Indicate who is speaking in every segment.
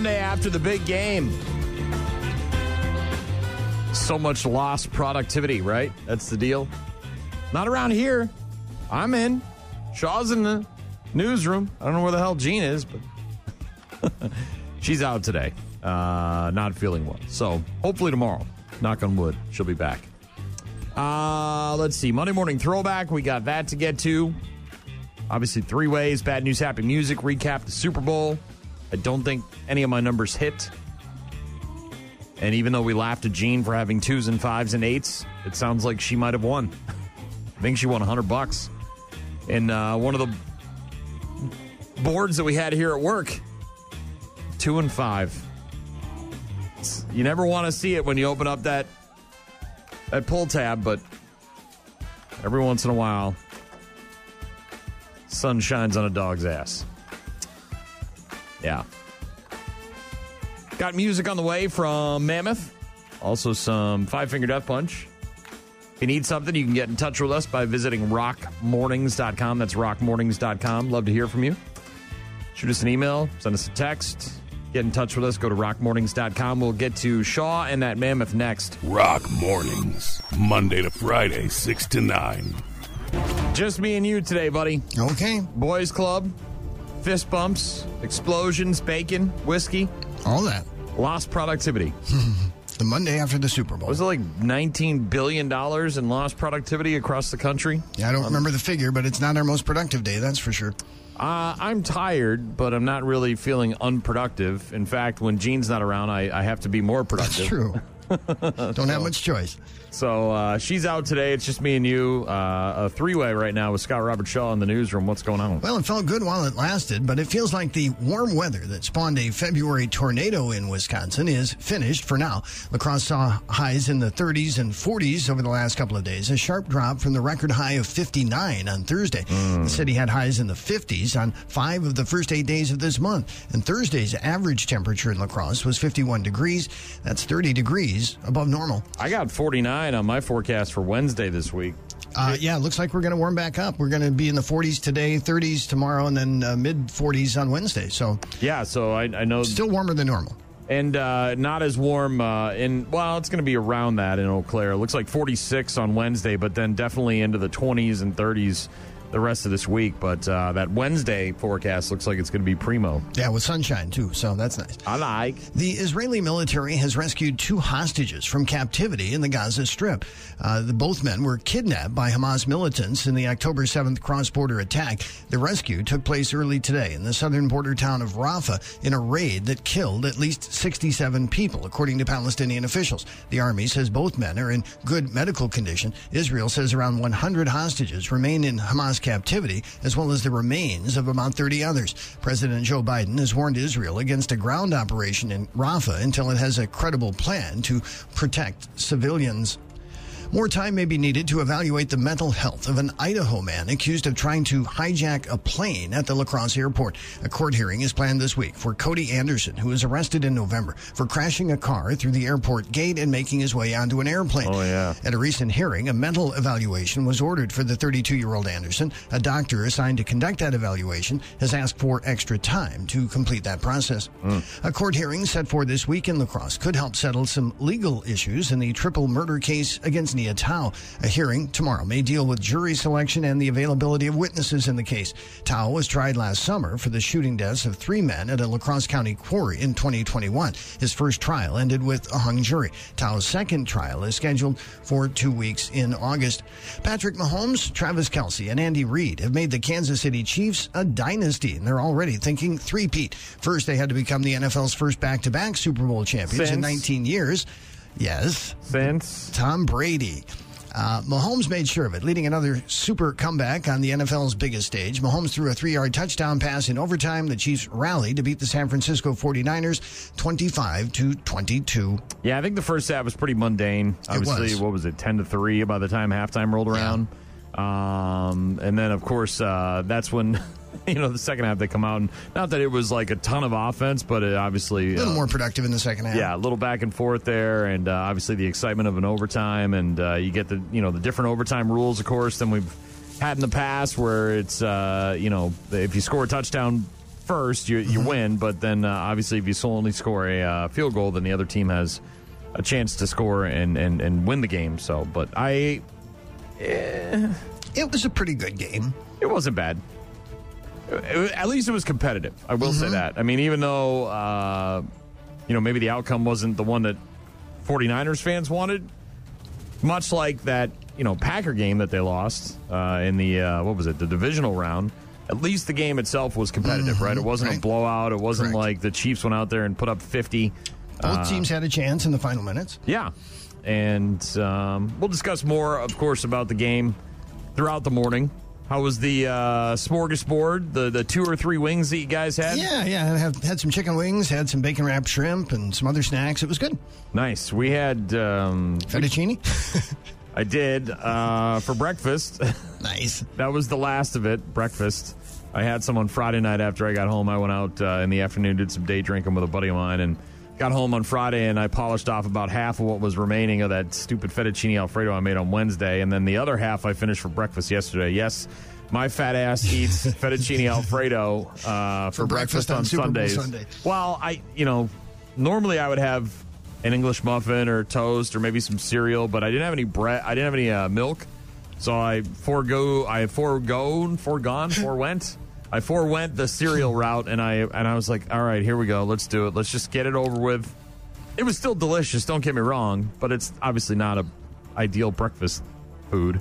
Speaker 1: Monday after the big game. So much lost productivity, right? That's the deal. Not around here. I'm in. Shaw's in the newsroom. I don't know where the hell Jean is, but she's out today. Uh, not feeling well. So hopefully tomorrow, knock on wood, she'll be back. Uh, let's see. Monday morning throwback. We got that to get to. Obviously, three ways bad news, happy music, recap the Super Bowl. I don't think any of my numbers hit. And even though we laughed at Jean for having twos and fives and eights, it sounds like she might have won. I think she won 100 bucks. And uh, one of the boards that we had here at work, two and five. It's- you never want to see it when you open up that that pull tab, but every once in a while, sun shines on a dog's ass. Yeah. Got music on the way from Mammoth. Also, some Five Finger Death Punch. If you need something, you can get in touch with us by visiting rockmornings.com. That's rockmornings.com. Love to hear from you. Shoot us an email, send us a text, get in touch with us. Go to rockmornings.com. We'll get to Shaw and that Mammoth next.
Speaker 2: Rock mornings, Monday to Friday, 6 to 9.
Speaker 1: Just me and you today, buddy.
Speaker 3: Okay,
Speaker 1: Boys Club, fist bumps, explosions, bacon, whiskey,
Speaker 3: all that.
Speaker 1: lost productivity.
Speaker 3: The Monday after the Super Bowl.
Speaker 1: Was it like $19 billion in lost productivity across the country?
Speaker 3: Yeah, I don't remember the figure, but it's not our most productive day, that's for sure.
Speaker 1: Uh, I'm tired, but I'm not really feeling unproductive. In fact, when Jean's not around, I, I have to be more productive.
Speaker 3: It's true. don't have much choice.
Speaker 1: So uh, she's out today. It's just me and you. Uh, a three way right now with Scott Robert Shaw in the newsroom. What's going on?
Speaker 3: Well, it felt good while it lasted, but it feels like the warm weather that spawned a February tornado in Wisconsin is finished for now. La Crosse saw highs in the 30s and 40s over the last couple of days, a sharp drop from the record high of 59 on Thursday. The city had highs in the 50s on five of the first eight days of this month, and Thursday's average temperature in La Crosse was 51 degrees. That's 30 degrees above normal.
Speaker 1: I got 49 on my forecast for Wednesday this week.
Speaker 3: Uh, yeah, it looks like we're going to warm back up. We're going to be in the 40s today, 30s tomorrow, and then uh, mid 40s on Wednesday. So
Speaker 1: Yeah, so I, I know.
Speaker 3: still warmer than normal.
Speaker 1: and uh, not as warm uh, in well it's going to be around that in eau claire it looks like 46 on wednesday but then definitely into the 20s and 30s the rest of this week but uh, that wednesday forecast looks like it's going to be primo
Speaker 3: Yeah, with sunshine too, so that's nice.
Speaker 1: i like
Speaker 3: The Israeli military has rescued two hostages from captivity in the Gaza Strip. Uh, the, both men were kidnapped by Hamas militants in the October 7th cross border attack. The rescue took place early today in the southern border town of Rafah in a raid that killed at least 67 people, according to Palestinian officials. The army says both men are in good medical condition. Israel says around 100 hostages remain in Hamas captivity, as well as the remains of about 30 others. President Joe Biden has warned Israel against a ground operation in Rafah until it has a credible plan to protect civilians. More time may be needed to evaluate the mental health of an Idaho man accused of trying to hijack a plane at the La Crosse airport. A court hearing is planned this week for Cody Anderson, who was arrested in November for crashing a car through the airport gate and making his way onto an airplane.
Speaker 1: Oh, yeah.
Speaker 3: At a recent hearing, a mental evaluation was ordered for the 32 year old Anderson. A doctor assigned to conduct that evaluation has asked for extra time to complete that process. Hmm. A court hearing set for this week in La Crosse could help settle some legal issues in the triple murder case against Nia Tao. A hearing tomorrow may deal with jury selection and the availability of witnesses in the case. Tao was tried last summer for the shooting deaths of three men at a La Crosse County quarry in 2021. His first trial ended with a hung jury. Tao's second trial is scheduled for two weeks in August. Patrick Mahomes, Travis Kelce, and Andy Reid have made the Kansas City Chiefs a dynasty, and they're already thinking three-peat. First, they had to become the NFL's first back-to-back Super Bowl champions in 19 years. Yes,
Speaker 1: since
Speaker 3: Tom Brady. Uh, Mahomes made sure of it, leading another super comeback on the NFL's biggest stage. Mahomes threw a three yard touchdown pass in overtime. The Chiefs rallied to beat the San Francisco 49ers 25 to 22.
Speaker 1: yeah i think the first half was pretty mundane obviously
Speaker 3: was.
Speaker 1: what was it 10 to 3 by the time halftime rolled around um, and then of course uh, that's when you know the second half they come out and not that it was like a ton of offense but it obviously
Speaker 3: A little
Speaker 1: uh,
Speaker 3: more productive in the second half.
Speaker 1: Yeah, a little back and forth there, and uh, obviously the excitement of an overtime, and uh, you get the you know the different overtime rules, of course, than we've had in the past, where it's uh, you know if you score a touchdown first, you you win. But then uh, obviously, if you only score a uh, field goal, then the other team has a chance to score and and, and win the game. So, but I,
Speaker 3: It was a pretty good game.
Speaker 1: it wasn't bad. At least it was competitive. I will say that. I mean, even though uh, you know maybe the outcome wasn't the one that 49ers fans wanted, much like that you know Packer game that they lost uh, in the uh, what was it the divisional round. At least the game itself was competitive, right? It wasn't a blowout. It wasn't
Speaker 3: Correct.
Speaker 1: like the Chiefs went out there and put up 50.
Speaker 3: Both teams had a chance in the final minutes.
Speaker 1: Yeah. And um, we'll discuss more, of course, about the game throughout the morning. How was the uh, smorgasbord, the, the two or three wings that you guys had?
Speaker 3: Yeah, yeah. I have had some chicken wings, had some bacon wrapped shrimp, and some other snacks. It was good.
Speaker 1: Nice. We had, um,
Speaker 3: Fettuccine.
Speaker 1: I did uh, for breakfast.
Speaker 3: nice.
Speaker 1: that was the last of it, breakfast. I had some on Friday night after I got home. I went out uh, in the afternoon, did some day drinking with a buddy of mine, and got home on Friday and I polished off about half of what was remaining of that stupid fettuccine alfredo I made on Wednesday, and then the other half I finished for breakfast yesterday. Yes, my fat ass eats fettuccine alfredo uh, for,
Speaker 3: For breakfast
Speaker 1: breakfast,
Speaker 3: on
Speaker 1: on, Sundays.
Speaker 3: Sunday.
Speaker 1: Well, I you know normally I would have an English muffin or toast or maybe some cereal, but I didn't have any bread. I didn't have any uh, milk, so I forego. I foregone, foregone, forewent. I forewent the cereal route, and I and I was like, all right, here we go. Let's do it. Let's just get it over with. It was still delicious. Don't get me wrong, but it's obviously not a ideal breakfast food.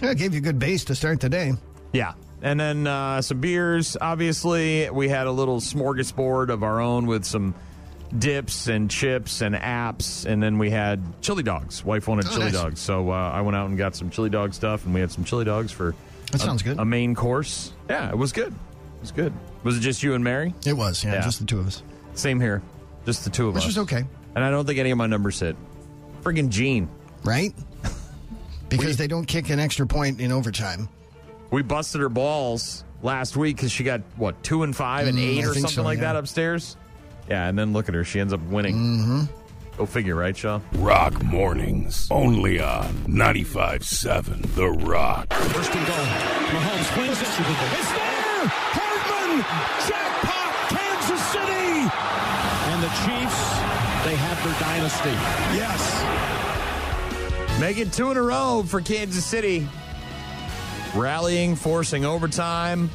Speaker 3: Yeah, it gave you a good base to start the day.
Speaker 1: Yeah. And then uh, some beers. Obviously, we had a little smorgasbord of our own with some dips and chips and apps. And then we had chili dogs. Wife wanted
Speaker 3: Oh,
Speaker 1: chili
Speaker 3: nice.
Speaker 1: dogs. So uh, I went out and got some chili dog stuff, and we had some chili dogs for
Speaker 3: That
Speaker 1: a,
Speaker 3: sounds good.
Speaker 1: a main course. Yeah, it was good. It was good. Was it just you and Mary?
Speaker 3: It was, yeah,
Speaker 1: Yeah.
Speaker 3: just the two of us,
Speaker 1: Same here. Just the two of
Speaker 3: which
Speaker 1: us.
Speaker 3: was okay,
Speaker 1: And I don't think any of my numbers hit. Friggin' Jean.
Speaker 3: right? Because they don't kick an extra point in overtime.
Speaker 1: We busted her balls last week because she got what two and five and
Speaker 3: Mm,
Speaker 1: eight
Speaker 3: I
Speaker 1: or
Speaker 3: think
Speaker 1: something
Speaker 3: so,
Speaker 1: like
Speaker 3: yeah.
Speaker 1: that upstairs. Yeah, and then look at her; she ends up winning. Mm-hmm. Go figure, right, Shaw?
Speaker 2: Rock mornings. Only on 95.7 The Rock.
Speaker 4: First and goal. Mahomes flings it. It's there! Hardman! Jackpot! Kansas City! And the Chiefs, they have their dynasty. Yes.
Speaker 1: Make it two in a row for Kansas City. Rallying, forcing overtime.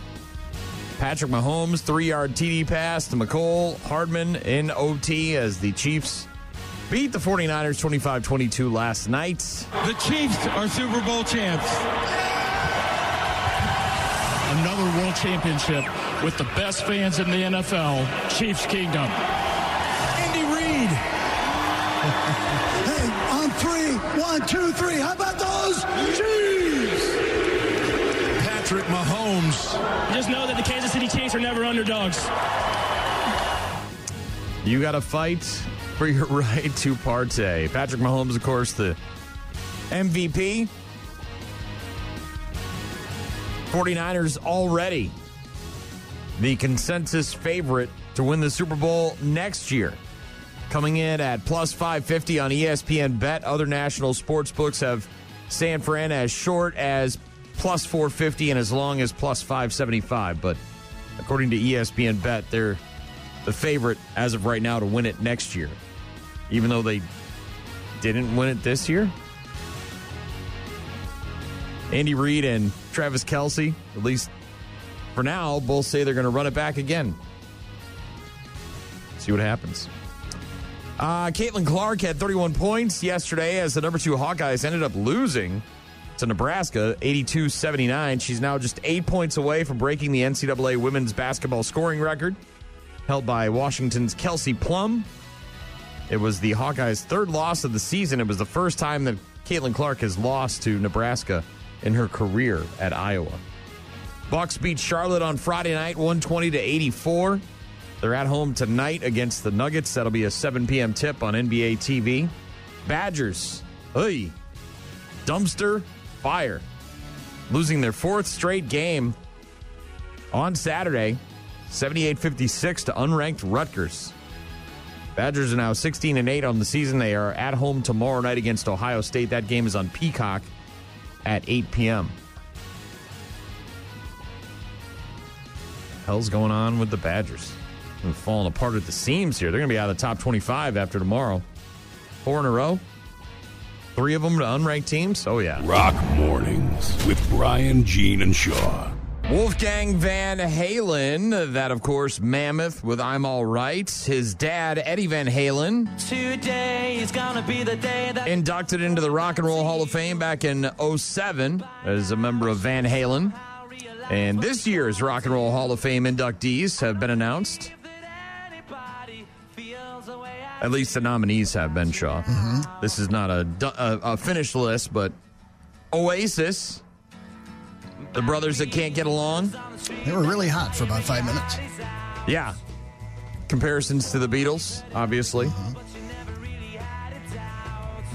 Speaker 1: Patrick Mahomes, three yard TD pass to Mecole. Hardman in OT as the Chiefs beat the 49ers 25 22 last night.
Speaker 5: The Chiefs are Super Bowl champs.
Speaker 4: Another world championship with the best fans in the NFL, Chiefs Kingdom.
Speaker 5: Andy Reid.
Speaker 6: Hey, on three, one, two, three. How about those? Chiefs!
Speaker 5: Patrick Mahomes.
Speaker 7: Just know that the Kansas City Chiefs are never underdogs.
Speaker 1: You got to fight for your right to partay. Patrick Mahomes, of course, the MVP. 49ers already the consensus favorite to win the Super Bowl next year. Coming in at plus 550 on ESPN Bet. Other national sports books have San Fran as short as plus 450 and as long as plus 575. But according to ESPN Bet, they're the favorite as of right now to win it next year, even though they didn't win it this year. Andy Reid and Travis Kelce, at least for now, both say they're going to run it back again. See what happens. Uh, Caitlin Clark had 31 points yesterday as the number two Hawkeyes ended up losing to Nebraska 82 79. She's now just eight points away from breaking the NCAA women's basketball scoring record held by Washington's Kelsey Plum. It was the Hawkeyes' third loss of the season. It was the first time that Caitlin Clark has lost to Nebraska in her career at Iowa. Bucks beat Charlotte on Friday night, 120 to 84. They're at home tonight against the Nuggets. That'll be a 7 p.m. tip on NBA TV. Badgers, hey, dumpster fire, losing their fourth straight game on Saturday, 78-56 to unranked Rutgers. Badgers are now 16 and 8 on the season. They are at home tomorrow night against Ohio State. That game is on Peacock at 8 p.m. hell's going on with the Badgers? They're falling apart at the seams here. They're going to be out of the top 25 after tomorrow. Four in a row. Three of them to unranked teams. Oh, yeah.
Speaker 2: Rock Mornings with Brian, Jean, and Shaw.
Speaker 1: Wolfgang Van Halen, that of course Mammoth with I'm All Right. His dad, Eddie Van Halen,
Speaker 8: Today is gonna be the day that
Speaker 1: inducted into the Rock and Roll Hall of Fame back in 07 as a member of Van Halen. And this year's Rock and Roll Hall of Fame inductees have been announced.
Speaker 8: anybody feels the way I
Speaker 1: At least the nominees have been, Shaw. Mm-hmm. This is not a, a, a finished list, but Oasis, the brothers that can't get along.
Speaker 3: They were really hot for about five minutes.
Speaker 1: Yeah. Comparisons to the Beatles, obviously. Mm-hmm.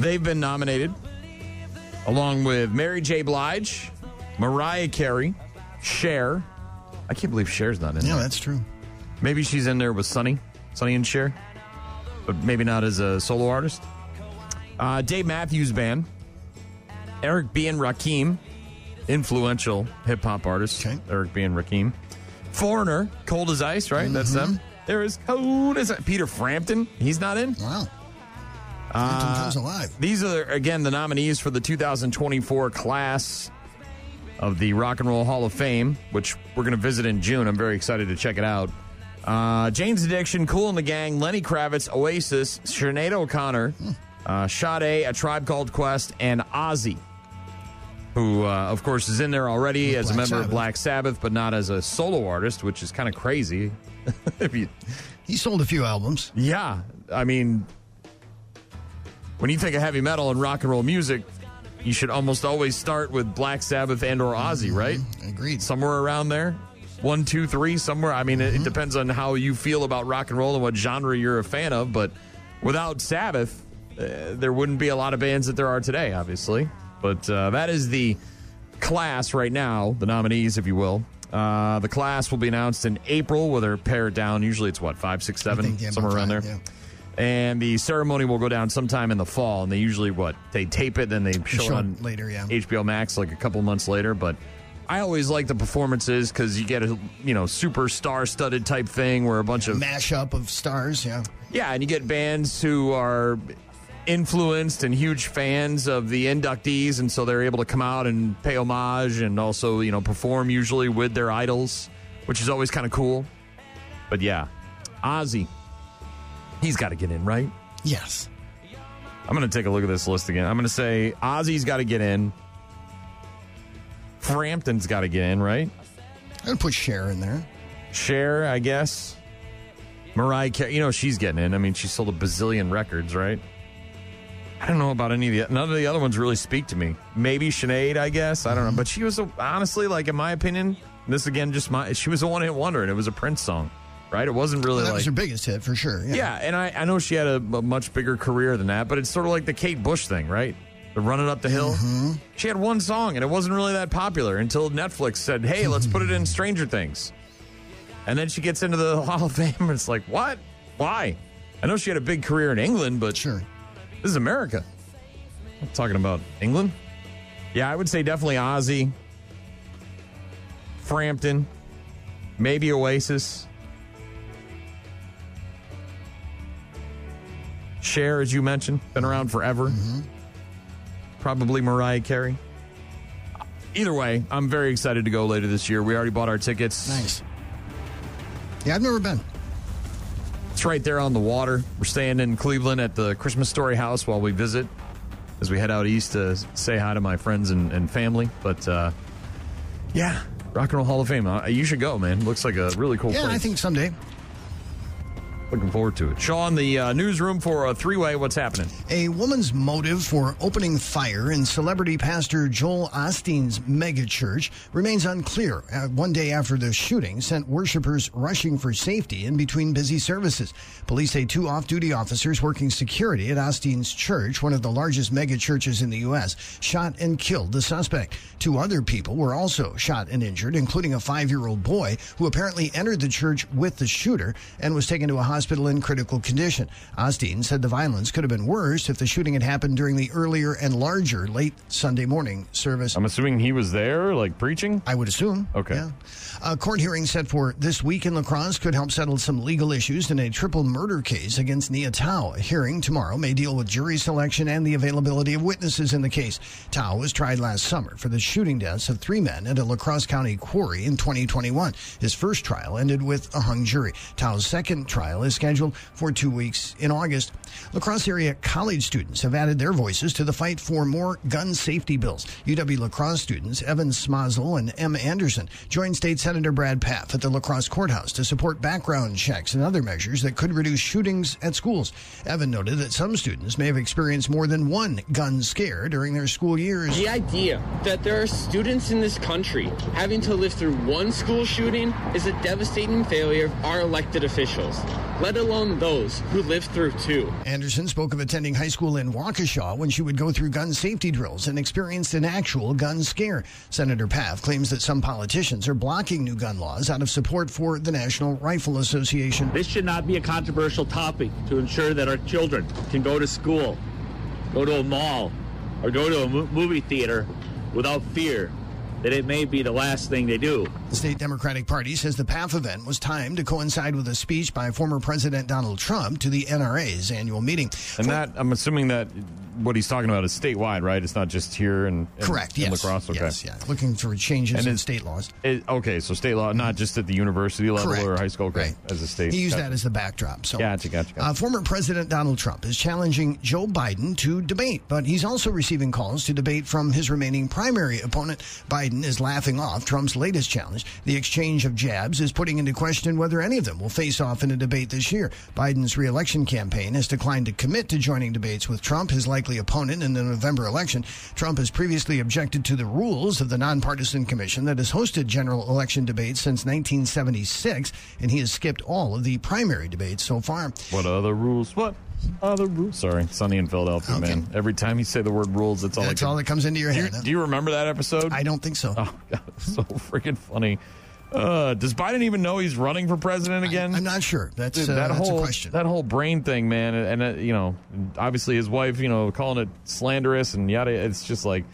Speaker 1: They've been nominated along with Mary J. Blige, Mariah Carey, Cher. I can't believe Cher's not in
Speaker 3: Yeah,
Speaker 1: there.
Speaker 3: that's true.
Speaker 1: Maybe she's in there with Sonny, Sonny and Cher, but maybe not as a solo artist. Uh, Dave Matthews Band, Eric B. and Rakim, influential hip hop artist,
Speaker 3: Okay.
Speaker 1: Eric B. and Rakim. Foreigner, Cold as Ice, right? That's them. There is Cold as Ice. Peter Frampton, he's not in.
Speaker 3: Wow. Alive.
Speaker 1: These are, again, the nominees for the 2024 class of the Rock and Roll Hall of Fame, which we're going to visit in June. I'm very excited to check it out. Uh, Jane's Addiction, Kool in the Gang, Lenny Kravitz, Oasis, Sinead O'Connor, uh, Sade, A Tribe Called Quest, and Ozzy, who, uh, of course, is in there already as a
Speaker 3: Black
Speaker 1: member of Black Sabbath, but not as a solo artist, which is kind of crazy. if you,
Speaker 3: He sold a few albums.
Speaker 1: yeah, I mean, when you think of heavy metal and rock and roll music, you should almost always start with Black Sabbath and or Ozzy, right?
Speaker 3: Agreed.
Speaker 1: Somewhere around there, one, two, three, somewhere. I mean, it, it depends on how you feel about rock and roll and what genre you're a fan of. But without Sabbath, uh, there wouldn't be a lot of bands that there are today, obviously. But uh, that is the class right now, the nominees, if you will. Uh, the class will be announced in April, where they're pared down. Usually it's what, five, six, seven,
Speaker 3: think, yeah,
Speaker 1: somewhere around
Speaker 3: five,
Speaker 1: there.
Speaker 3: yeah.
Speaker 1: And the ceremony will go down sometime in the fall. And they usually, what, they tape it, then they show,
Speaker 3: show
Speaker 1: it on
Speaker 3: later, yeah.
Speaker 1: HBO Max like a couple months later. But I always like the performances because you get a, you know, super star studded type thing where a bunch of
Speaker 3: Mashup of stars, yeah.
Speaker 1: yeah, and you get bands who are influenced and huge fans of the inductees, and so they're able to come out and pay homage and also, you know, perform usually with their idols, which is always kind of cool. But yeah, Ozzy, he's got to get in, right?
Speaker 3: Yes.
Speaker 1: I'm going to take a look at this list again. I'm going to say Ozzy's got to get in. Frampton's got to get in, right?
Speaker 3: I'm going to put Cher in there.
Speaker 1: Cher, I guess. Mariah Carey, you know she's getting in. I mean, she sold a bazillion records, right? I don't know about any of the none of the other ones really speak to me. Maybe Sinead, I guess. I don't know, mm-hmm. but she was a, honestly, like in my opinion, this again just my. She was a one hit wonder, and it was a Prince song, right? It wasn't really
Speaker 3: Well, that
Speaker 1: like
Speaker 3: was her biggest hit for sure. Yeah.
Speaker 1: yeah, and I, I know she had a, a much bigger career than that, but it's sort of like the Kate Bush thing, right? The running up the hill. Mm-hmm. She had one song, and it wasn't really that popular until Netflix said, "Hey, let's put it in Stranger Things." And then she gets into the Hall of Fame, and it's like, what? Why? I know she had a big career in England, but
Speaker 3: Sure.
Speaker 1: this is America. I'm talking about England. Yeah, I would say definitely Ozzy, Frampton, maybe Oasis. Cher, as you mentioned, been around forever. Probably Mariah Carey. Either way, I'm very excited to go later this year. We already bought our tickets.
Speaker 3: Nice. Yeah, I've never been.
Speaker 1: It's right there on the water. We're staying in Cleveland at the Christmas Story House while we visit as we head out east to say hi to my friends and, and family. But uh, yeah, Rock and Roll Hall of Fame. Uh, you should go, man. Looks like a really cool
Speaker 3: Yeah,
Speaker 1: place.
Speaker 3: I think someday.
Speaker 1: Looking forward to it. Sean, the uh, newsroom for a three way. What's happening?
Speaker 3: A woman's motive for opening fire in celebrity pastor Joel Osteen's megachurch remains unclear. Uh, one day after the shooting sent worshippers rushing for safety in between busy services. Police say two off-duty officers working security at Osteen's church, one of the largest megachurches in the U.S., shot and killed the suspect. Two other people were also shot and injured, including a five-year-old boy who apparently entered the church with the shooter and was taken to a hospital in critical condition. Osteen said the violence could have been worse if the shooting had happened during the earlier and larger late Sunday morning service.
Speaker 1: I'm assuming he was there, like preaching.
Speaker 3: I would assume.
Speaker 1: Okay.
Speaker 3: Yeah. A court hearing set for this week in La Crosse could help settle some legal issues in a triple murder case against Nia Tao. A hearing tomorrow may deal with jury selection and the availability of witnesses in the case. Tao was tried last summer for the shooting deaths of three men at a La Crosse County quarry in 2021. His first trial ended with a hung jury. Tao's second trial is scheduled for two weeks in August. La Crosse area college students have added their voices to the fight for more gun safety bills. UW La Crosse students Evan Smazel and M. Anderson joined State Senator Brad Pfaff at the La Crosse courthouse to support background checks and other measures that could reduce shootings at schools. Evan noted that some students may have experienced more than one gun scare during their school years.
Speaker 9: The idea that there are students in this country having to live through one school shooting is a devastating failure of our elected officials, let alone those who live through two.
Speaker 3: Anderson spoke of attending high school in Waukesha when she would go through gun safety drills and experienced an actual gun scare. Senator Pfaff claims that some politicians are blocking new gun laws out of support for the National Rifle Association.
Speaker 10: This should not be a controversial topic to ensure that our children can go to school, go to a mall, or go to a movie theater without fear that it may be the last thing they do.
Speaker 3: The state Democratic Party says the Pfaff event was timed to coincide with a speech by former President Donald Trump to the NRA's annual meeting.
Speaker 1: And that I'm assuming that what he's talking about is statewide, right? It's not just here and
Speaker 3: Correct.
Speaker 1: in
Speaker 3: yes.
Speaker 1: La Crosse. Okay.
Speaker 3: Yes. Yeah. Looking for changes
Speaker 1: And
Speaker 3: in state laws.
Speaker 1: It- okay, so state law, not just at the university level
Speaker 3: Correct.
Speaker 1: or high school, okay,
Speaker 3: Right.
Speaker 1: as a state.
Speaker 3: He used
Speaker 1: Gotcha.
Speaker 3: that as the backdrop. So,
Speaker 1: Gotcha, gotcha, gotcha.
Speaker 3: Uh, former President Donald Trump is challenging Joe Biden to debate, but he's also receiving calls to debate from his remaining primary opponent. Biden is laughing off Trump's latest challenge. The exchange of jabs is putting into question whether any of them will face off in a debate this year. Biden's reelection campaign has declined to commit to joining debates with Trump, his likely opponent in the November election. Trump has previously objected to the rules of the nonpartisan commission that has hosted general election debates since 1976, and he has skipped all of the primary debates so far.
Speaker 1: What other rules? What other rules? Sorry, Sunny in Philadelphia,
Speaker 3: Okay.
Speaker 1: man. Every time you say the word rules, that's all.
Speaker 3: That's
Speaker 1: can,
Speaker 3: all that comes into your
Speaker 1: do, you,
Speaker 3: head. huh?
Speaker 1: do you remember that episode?
Speaker 3: I don't think so.
Speaker 1: Oh God, so freaking funny. Uh, does Biden even know he's running for president again?
Speaker 3: I'm not sure. That's,
Speaker 1: Dude,
Speaker 3: uh,
Speaker 1: that
Speaker 3: that's
Speaker 1: whole
Speaker 3: a question.
Speaker 1: that whole brain thing, man, and, uh, you know, obviously his wife, you know, calling it slanderous and yada. It's just like,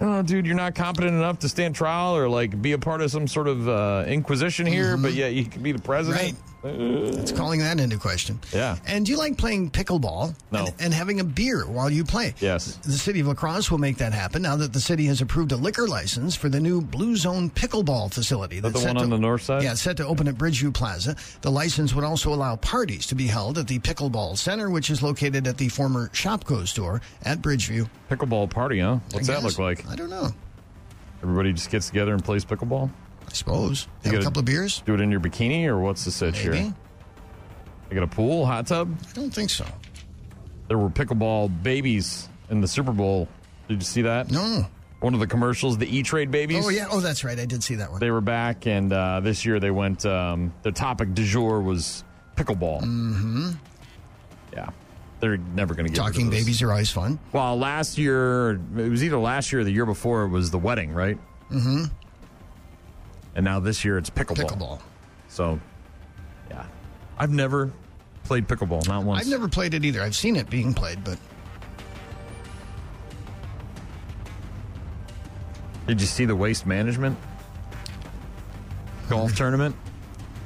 Speaker 1: oh, dude, you're not competent enough to stand trial or like be a part of some sort of uh, inquisition here, but yet you can be the president.
Speaker 3: It's uh. calling that into question.
Speaker 1: Yeah.
Speaker 3: And do you like playing pickleball
Speaker 1: No.
Speaker 3: and, and having a beer while you play?
Speaker 1: Yes.
Speaker 3: The city of La Crosse will make that happen now that the city has approved a liquor license for the new Blue Zone pickleball facility. that's
Speaker 1: the
Speaker 3: set
Speaker 1: one on
Speaker 3: to-
Speaker 1: the north side?
Speaker 3: Yeah, set to open at Bridgeview Plaza. The license would also allow parties to be held at the Pickleball Center, which is located at the former Shopko store at Bridgeview.
Speaker 1: Pickleball party, huh? What's that look like?
Speaker 3: I don't know.
Speaker 1: Everybody just gets together and plays pickleball.
Speaker 3: I suppose.
Speaker 1: You
Speaker 3: Have a couple of beers?
Speaker 1: Do it in your bikini, or what's the
Speaker 3: Maybe.
Speaker 1: here? You got a pool, hot tub.
Speaker 3: I don't think so.
Speaker 1: There were pickleball babies in the Super Bowl. Did you see that?
Speaker 3: No.
Speaker 1: One of the commercials, the E Trade babies.
Speaker 3: Oh, yeah. Oh, that's right. I did see that one.
Speaker 1: They were back, and uh, this year they went. Um, the topic du jour was pickleball. Mm-hmm. Yeah, they're never going to get
Speaker 3: Talking babies are always fun.
Speaker 1: Well, last year it was either last year or the year before it was the wedding, right?
Speaker 3: Mm-hmm.
Speaker 1: And now this year it's pickleball.
Speaker 3: Pickleball.
Speaker 1: So, yeah, I've never played pickleball, not once.
Speaker 3: I've never played it either. I've seen it being played, but
Speaker 1: Did you see the waste management golf tournament?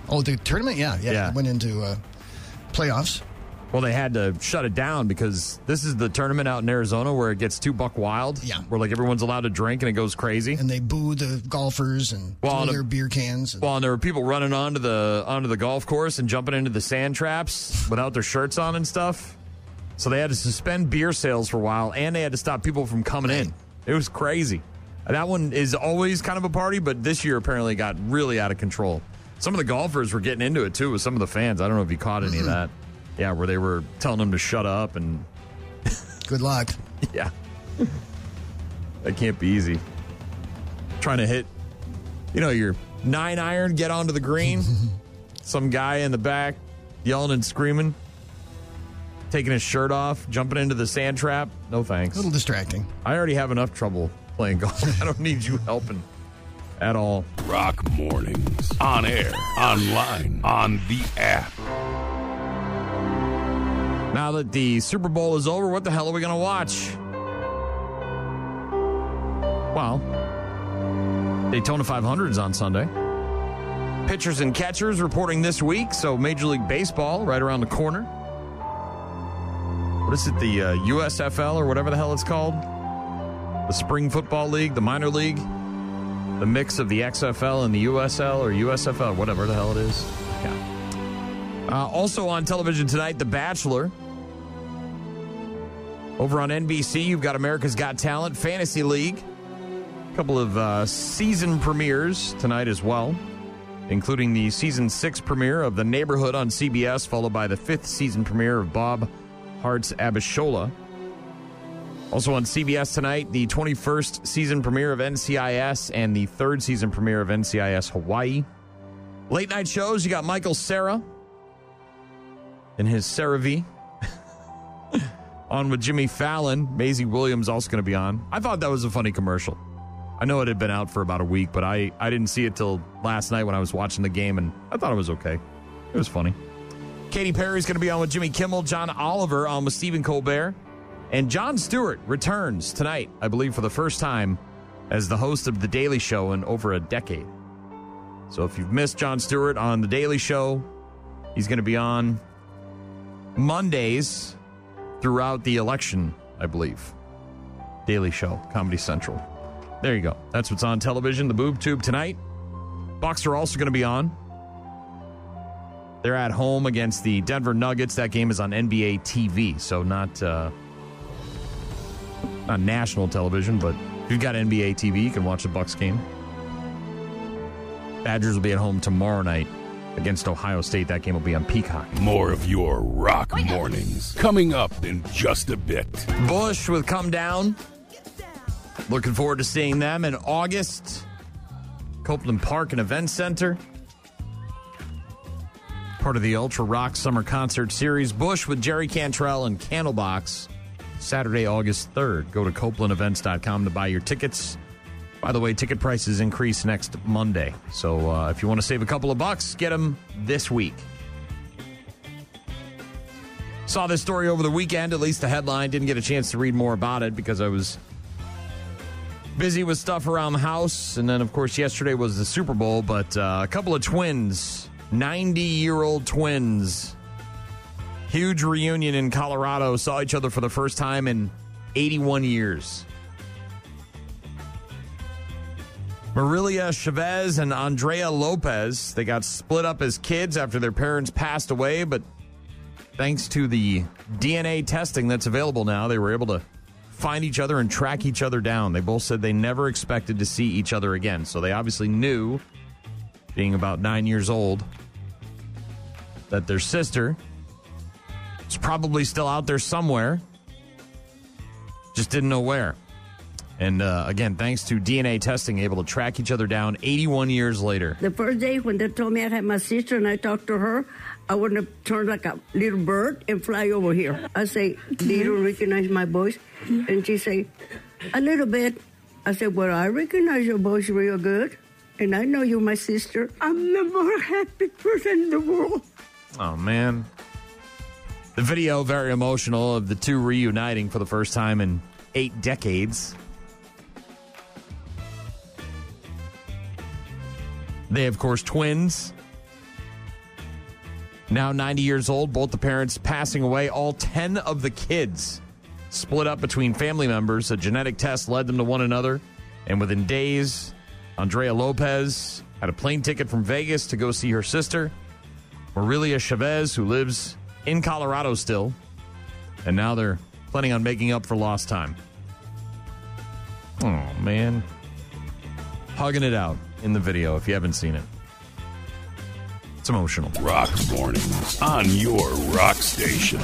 Speaker 3: oh, the tournament, yeah, yeah,
Speaker 1: Yeah.
Speaker 3: It went into uh, playoffs.
Speaker 1: Well, they had to shut it down because this is the tournament out in Arizona where it gets too buck wild.
Speaker 3: Yeah.
Speaker 1: Where like everyone's allowed to drink and it goes crazy.
Speaker 3: and they boo the golfers and
Speaker 1: Well,
Speaker 3: their beer cans. And,
Speaker 1: Well, and there were people running onto the onto the golf course and jumping into the sand traps without their shirts on and stuff. So they had to suspend beer sales for a while, and they had to stop people from coming in. It was crazy. That one is always kind of a party, but this year apparently got really out of control. Some of the golfers were getting into it too with some of the fans. I don't know if you caught any of mm-hmm. that. Yeah, where they were telling them to shut up and
Speaker 3: good luck.
Speaker 1: yeah. that can't be easy. Trying to hit, you know, your nine iron, get onto the green. Some guy in the back yelling and screaming, taking his shirt off, jumping into the sand trap. No thanks.
Speaker 3: A little distracting.
Speaker 1: I already have enough trouble playing golf. I don't need you helping at all.
Speaker 2: Rock mornings. On air, online, on the app.
Speaker 1: Now that the Super Bowl is over, what the hell are we going to watch? Well, Daytona 500 is on Sunday. Pitchers and catchers reporting this week, so Major League Baseball right around the corner. What is it, the uh, USFL or whatever the hell it's called? The Spring Football League, the minor league, the mix of the XFL and the USL or USFL, whatever the hell it is. Yeah. Uh, also on television tonight, The Bachelor. Over on NBC, you've got America's Got Talent, Fantasy League. A couple of uh, season premieres tonight as well, including the season six premiere of The Neighborhood on CBS, followed by the fifth season premiere of Bob Hearts Abishola. Also on CBS tonight, the 21st season premiere of NCIS and the third season premiere of NCIS Hawaii. Late night shows, you got Michael Cera and his V. on with Jimmy Fallon. Maisie Williams also going to be on. I thought that was a funny commercial. I know it had been out for about a week, but I, I didn't see it till last night when I was watching the game, and I thought it was okay. It was funny. Katy Perry's going to be on with Jimmy Kimmel, John Oliver on with Stephen Colbert, and Jon Stewart returns tonight, I believe, for the first time as the host of The Daily Show in over a decade. So if you've missed Jon Stewart on The Daily Show, he's going to be on Mondays throughout the election, I believe. Daily Show, Comedy Central. There you go. That's what's on television. The Boob Tube tonight. Bucks are also going to be on. They're at home against the Denver Nuggets. That game is on NBA TV, so not uh, not national television, but if you've got NBA TV, you can watch the Bucks game. Badgers will be at home tomorrow night against Ohio State. That game will be on Peacock.
Speaker 2: More of your rock mornings coming up in just a bit.
Speaker 1: Bush with Come Down. Looking forward to seeing them in August. Copeland Park and Event Center. Part of the Ultra Rock Summer Concert Series. Bush with Jerry Cantrell and Candlebox. Saturday, August 3rd. Go to CopelandEvents.com to buy your tickets. By the way, ticket prices increase next Monday. So uh, if you want to save a couple of bucks, get them this week. Saw this story over the weekend, at least the headline. Didn't get a chance to read more about it because I was busy with stuff around the house. And then, of course, yesterday was the Super Bowl, but uh, a couple of twins, 90 year old twins, huge reunion in Colorado, saw each other for the first time in 81 years. Marilia Chavez and Andrea Lopez, they got split up as kids after their parents passed away, but thanks to the DNA testing that's available now, they were able to find each other and track each other down. They both said they never expected to see each other again. So they obviously knew, being about nine years old, that their sister is probably still out there somewhere, just didn't know where. And uh, again, thanks to DNA testing, able to track each other down 81 years later.
Speaker 11: The first day when they told me I had my sister and I talked to her, I would have turned like a little bird and fly over here. I say, do you recognize my voice? And she say, a little bit. I said, well, I recognize your voice real good. And I know you're my sister. I'm the more happy person in the world.
Speaker 1: Oh, man. The video, very emotional, of the two reuniting for the first time in eight decades. They, of course, twins. Now 90 years old, both the parents passing away. All 10 of the kids split up between family members. A genetic test led them to one another. And within days, Andrea Lopez had a plane ticket from Vegas to go see her sister, Marilia Chavez, who lives in Colorado still. And now they're planning on making up for lost time. Oh, man. Hugging it out in the video if you haven't seen it. It's emotional.
Speaker 2: Rock mornings on your rock station.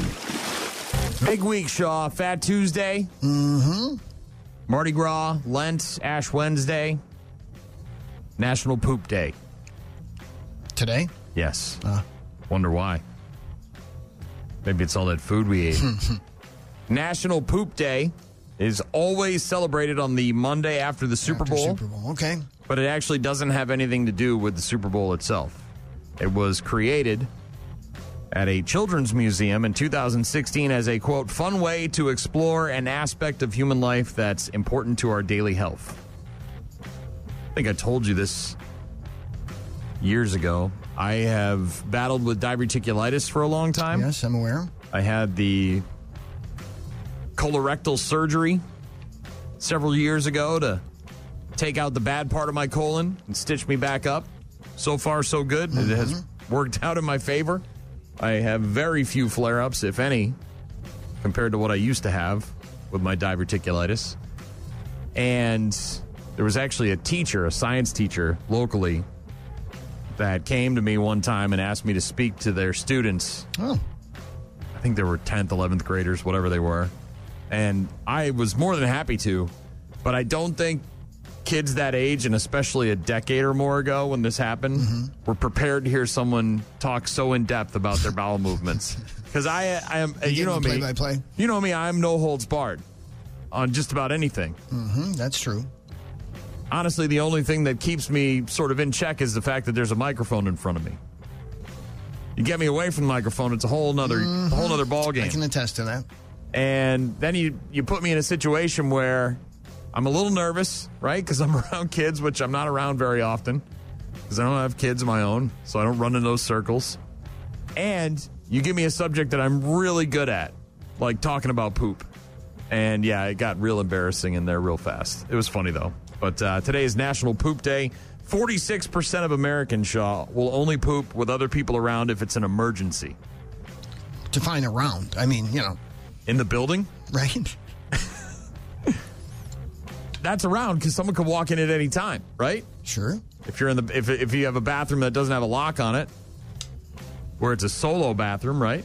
Speaker 1: Big week, Shaw. Fat Tuesday.
Speaker 3: Mm-hmm.
Speaker 1: Mardi Gras, Lent, Ash Wednesday, National Poop Day.
Speaker 3: Today?
Speaker 1: Yes. Wonder why. Maybe it's all that food we ate. National Poop Day is always celebrated on the Monday after the Super
Speaker 3: After
Speaker 1: Bowl.
Speaker 3: Super Bowl. Okay.
Speaker 1: But it actually doesn't have anything to do with the Super Bowl itself. It was created at a children's museum in 2016 as a quote, fun way to explore an aspect of human life that's important to our daily health. I think I told you this years ago. I have battled with diverticulitis for a long time.
Speaker 3: Yes, I'm aware.
Speaker 1: I had the colorectal surgery several years ago to take out the bad part of my colon and stitch me back up. So far, so good. It has mm-hmm. worked out in my favor. I have very few flare ups, if any, compared to what I used to have with my diverticulitis. And there was actually a teacher, a science teacher locally, that came to me one time and asked me to speak to their students.
Speaker 3: Oh.
Speaker 1: I think they were 10th, 11th graders, whatever they were. And I was more than happy to, but I don't think kids that age, and especially a decade or more ago when this happened, were prepared to hear someone talk so in depth about their bowel movements. Because I, I am, you,
Speaker 3: give
Speaker 1: know me,
Speaker 3: play-by-play?
Speaker 1: you know me, I'm no holds barred on just about anything.
Speaker 3: hmm that's true.
Speaker 1: Honestly, the only thing that keeps me sort of in check is the fact that there's a microphone in front of me. You get me away from the microphone, it's a whole nother, a whole nother ball game.
Speaker 3: I can attest to that.
Speaker 1: And then you you put me in a situation where I'm a little nervous, right? Because I'm around kids, which I'm not around very often, because I don't have kids of my own, so I don't run in those circles. And you give me a subject that I'm really good at, like talking about poop. And yeah, it got real embarrassing in there real fast. It was funny though. But uh, today is National Poop Day. 46% of Americans, Shaw, will only poop with other people around if it's an emergency.
Speaker 3: Define around. I mean, you know.
Speaker 1: In the building?
Speaker 3: Right?
Speaker 1: That's around because someone could walk in at any time, right?
Speaker 3: Sure.
Speaker 1: If you're in the if if you have a bathroom that doesn't have a lock on it, where it's a solo bathroom, right?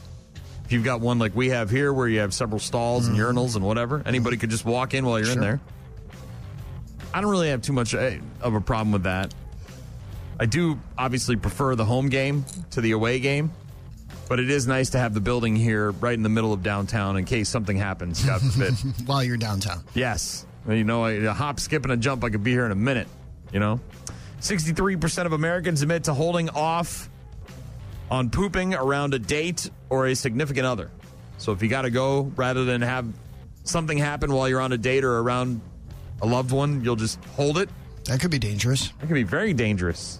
Speaker 1: If you've got one like we have here, where you have several stalls and urinals and whatever, anybody could just walk in while you're in
Speaker 3: Sure.
Speaker 1: there. I don't really have too much uh, of a problem with that. I do obviously prefer the home game to the away game, but it is nice to have the building here right in the middle of downtown in case something happens, God forbid.
Speaker 3: While you're downtown.
Speaker 1: Yes. You know, a, hop, skip, and a jump, I could be here in a minute. You know? 63% of Americans admit to holding off on pooping around a date or a significant other. So if you got to go, rather than have something happen while you're on a date or around a loved one, you'll just hold it.
Speaker 3: That could be dangerous.
Speaker 1: That could be very dangerous.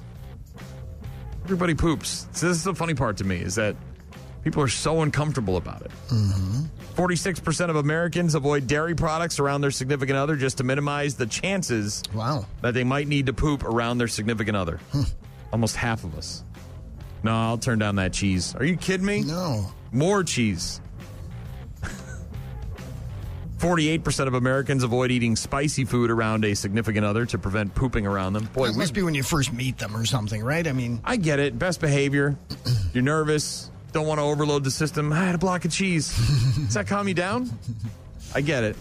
Speaker 1: Everybody poops. So this is the funny part to me is that people are so uncomfortable about it.
Speaker 3: Mm-hmm.
Speaker 1: 46% of Americans avoid dairy products around their significant other just to minimize the chances
Speaker 3: wow.
Speaker 1: that they might need to poop around their significant other. Almost half of us. No, I'll turn down that cheese. Are you kidding me?
Speaker 3: No.
Speaker 1: More cheese. 48% of Americans avoid eating spicy food around a significant other to prevent pooping around them. Boy,
Speaker 3: it must be when you first meet them or something, right? I mean,
Speaker 1: I get it. Best behavior. You're nervous. Don't want to overload the system. I had a block of cheese. Does that calm you down? I get it.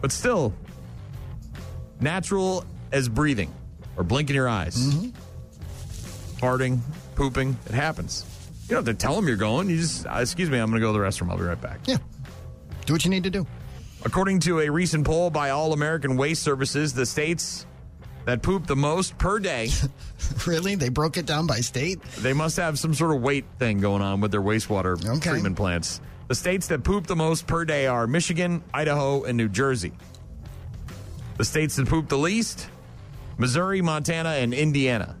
Speaker 1: But still, natural as breathing or blinking your eyes. Farting, pooping, it happens. You don't have to tell them you're going. You just, uh, excuse me, I'm going to go to the restroom. I'll be right back.
Speaker 3: Yeah. Do what you need to do.
Speaker 1: According to a recent poll by All American Waste Services, the states that poop the most per day.
Speaker 3: really? They broke it down by state?
Speaker 1: They must have some sort of weight thing going on with their wastewater
Speaker 3: Okay.
Speaker 1: treatment plants. The states that poop the most per day are Michigan, Idaho, and New Jersey. The states that poop the least Missouri, Montana, and Indiana.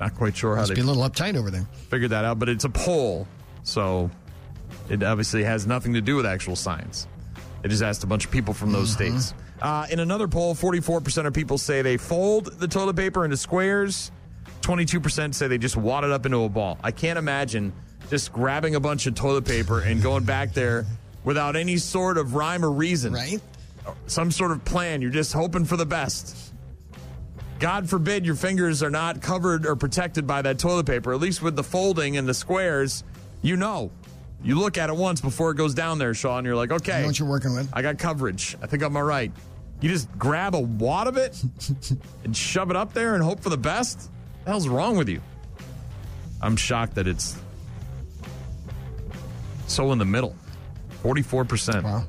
Speaker 1: Not quite sure how they
Speaker 3: be a little uptight over there.
Speaker 1: figured that out, but it's a poll, so it obviously has nothing to do with actual science. It just asked a bunch of people from those mm-hmm. states. Uh, in another poll, 44% of people say they fold the toilet paper into squares. 22% say they just wad it up into a ball. I can't imagine just grabbing a bunch of toilet paper and going back there without any sort of rhyme or reason.
Speaker 3: Right?
Speaker 1: Some sort of plan. You're just hoping for the best. God forbid your fingers are not covered or protected by that toilet paper. At least with the folding and the squares, you know. You look at it once before it goes down there, Sean. You're like,
Speaker 3: You
Speaker 1: okay,
Speaker 3: know what you're working with?
Speaker 1: I got coverage. I think I'm all right. You just grab a wad of it and shove it up there and hope for the best? What the hell's wrong with you? I'm shocked that it's so in the middle. 44%.
Speaker 3: Wow.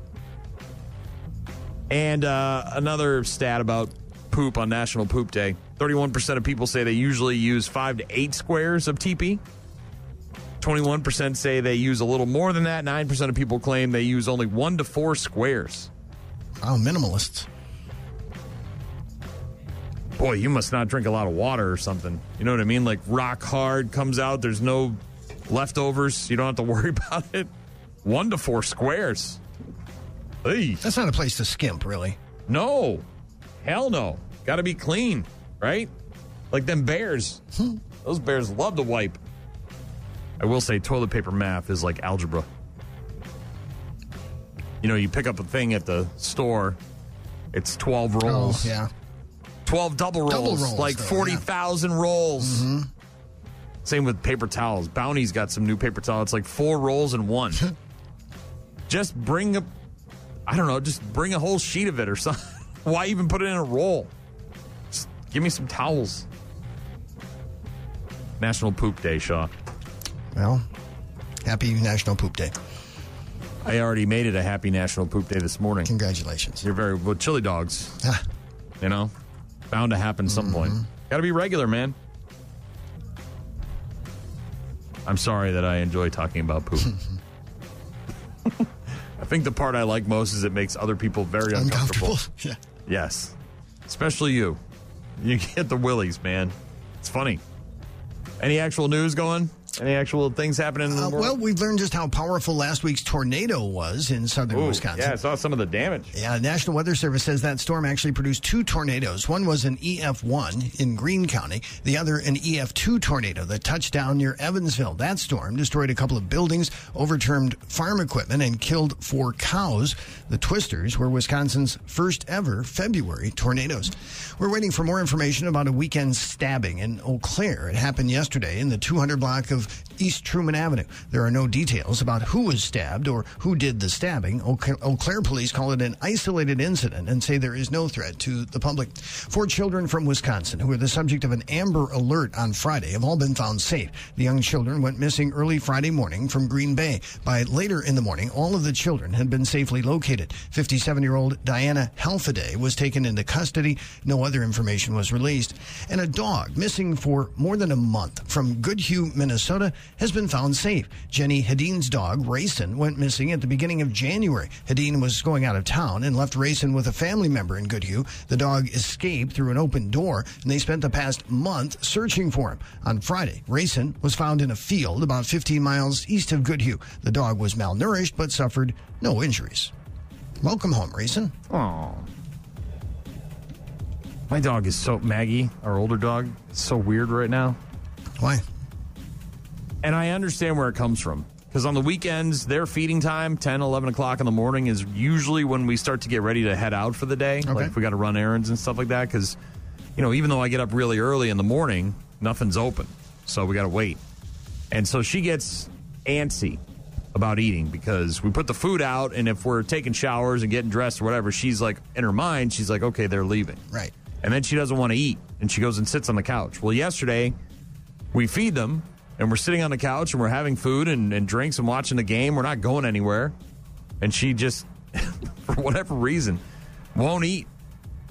Speaker 1: And uh, another stat about poop on National Poop Day 31% of people say they usually use five to eight squares of TP. 21% say they use a little more than that. 9% of people claim they use only one to four squares.
Speaker 3: Oh, minimalists.
Speaker 1: Boy, you must not drink a lot of water or something. You know what I mean? Like rock hard comes out, there's no leftovers. You don't have to worry about it. One to four squares. Hey.
Speaker 3: That's not a place to skimp, really.
Speaker 1: No. Hell no. Got to be clean, right? Like them bears. Hmm. Those bears love to wipe. I will say toilet paper math is like algebra. You know, you pick up a thing at the store, it's 12 rolls.
Speaker 3: Oh, yeah.
Speaker 1: 12 double rolls,
Speaker 3: Double rolls,
Speaker 1: like
Speaker 3: though,
Speaker 1: 40,000 rolls. Same with paper towels. Bounty's got some new paper towels. It's like four rolls in one. just bring a, I don't know, just bring a whole sheet of it or something. Why even put it in a roll? Just give me some towels. National Poop Day, Shaw.
Speaker 3: Well, happy National Poop Day.
Speaker 1: I already made it a happy National Poop Day this morning.
Speaker 3: Congratulations.
Speaker 1: You're very well. Chili dogs,
Speaker 3: Ah,
Speaker 1: you know, bound to happen some mm-hmm. point. Got to be regular, man. I'm sorry that I enjoy talking about poop. I think the part I like most is it makes other people very uncomfortable.
Speaker 3: uncomfortable. yeah.
Speaker 1: Yes, especially you. You get the willies, man. It's funny. Any actual news going? Any actual things happening in the
Speaker 3: Uh,
Speaker 1: world?
Speaker 3: well, we've learned just how powerful last week's tornado was in southern
Speaker 1: Ooh,
Speaker 3: Wisconsin.
Speaker 1: yeah, I saw some of the damage.
Speaker 3: Yeah, the National Weather Service says that storm actually produced two tornadoes. One was an EF1 in Green County, the other an EF2 tornado that touched down near Evansville. That storm destroyed a couple of buildings, overturned farm equipment, and killed four cows. The twisters were Wisconsin's first ever February tornadoes. We're waiting for more information about a weekend stabbing in Eau Claire. It happened yesterday in the 200 block of of East Truman Avenue. There are no details about who was stabbed or who did the stabbing. Eau Claire police call it an isolated incident and say there is no threat to the public. Four children from Wisconsin who were the subject of an Amber Alert on Friday have all been found safe. The young children went missing early Friday morning from Green Bay. By later in the morning, all of the children had been safely located. 57 year old Diana Helfaday was taken into custody. No other information was released. And a dog missing for more than a month from Goodhue, Minnesota, has been found safe. Jenny Hadeen's dog, Rayson, went missing at the beginning of January. Hadeen was going out of town and left Rayson with a family member in Goodhue. The dog escaped through an open door, and they spent the past month searching for him. On Friday, Rayson was found in a field about 15 miles east of Goodhue. The dog was malnourished but suffered no injuries. Welcome home, Rayson.
Speaker 1: Oh. My dog is so Maggie, our older dog, is so weird right now.
Speaker 3: Why?
Speaker 1: And I understand where it comes from. Because on the weekends, their feeding time, 10, 11 o'clock in the morning, is usually when we start to get ready to head out for the day. Like if we got to run errands and stuff like that. Because, you know, even though I get up really early in the morning, nothing's open. So we got to wait. And so she gets antsy about eating because we put the food out. And if we're taking showers and getting dressed or whatever, she's like, in her mind, she's like, okay, they're leaving.
Speaker 3: Right.
Speaker 1: And then she doesn't want to eat. And she goes and sits on the couch. Well, yesterday, we feed them and we're sitting on the couch and we're having food and, and drinks and watching the game. We're not going anywhere. And she just, for whatever reason, won't eat.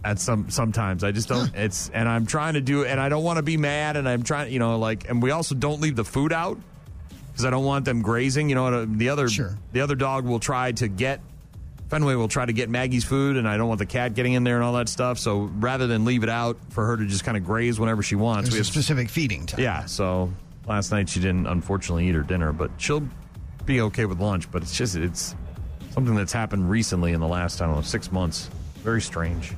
Speaker 1: At some sometimes I just don't. It's and I'm trying to do it, and I don't want to be mad, and I'm trying, you know, like, and we also don't leave the food out because I don't want them grazing. You know, uh, the other the other dog will try to get Fenway will try to get Maggie's food, and I don't want the cat getting in there and all that stuff. So rather than leave it out for her to just kind of graze whenever she wants,
Speaker 3: There's
Speaker 1: we
Speaker 3: a
Speaker 1: have
Speaker 3: specific feeding time.
Speaker 1: yeah, so last night she didn't unfortunately eat her dinner, but she'll be okay with lunch. But it's just it's something that's happened recently in the last I don't know six months. Very strange.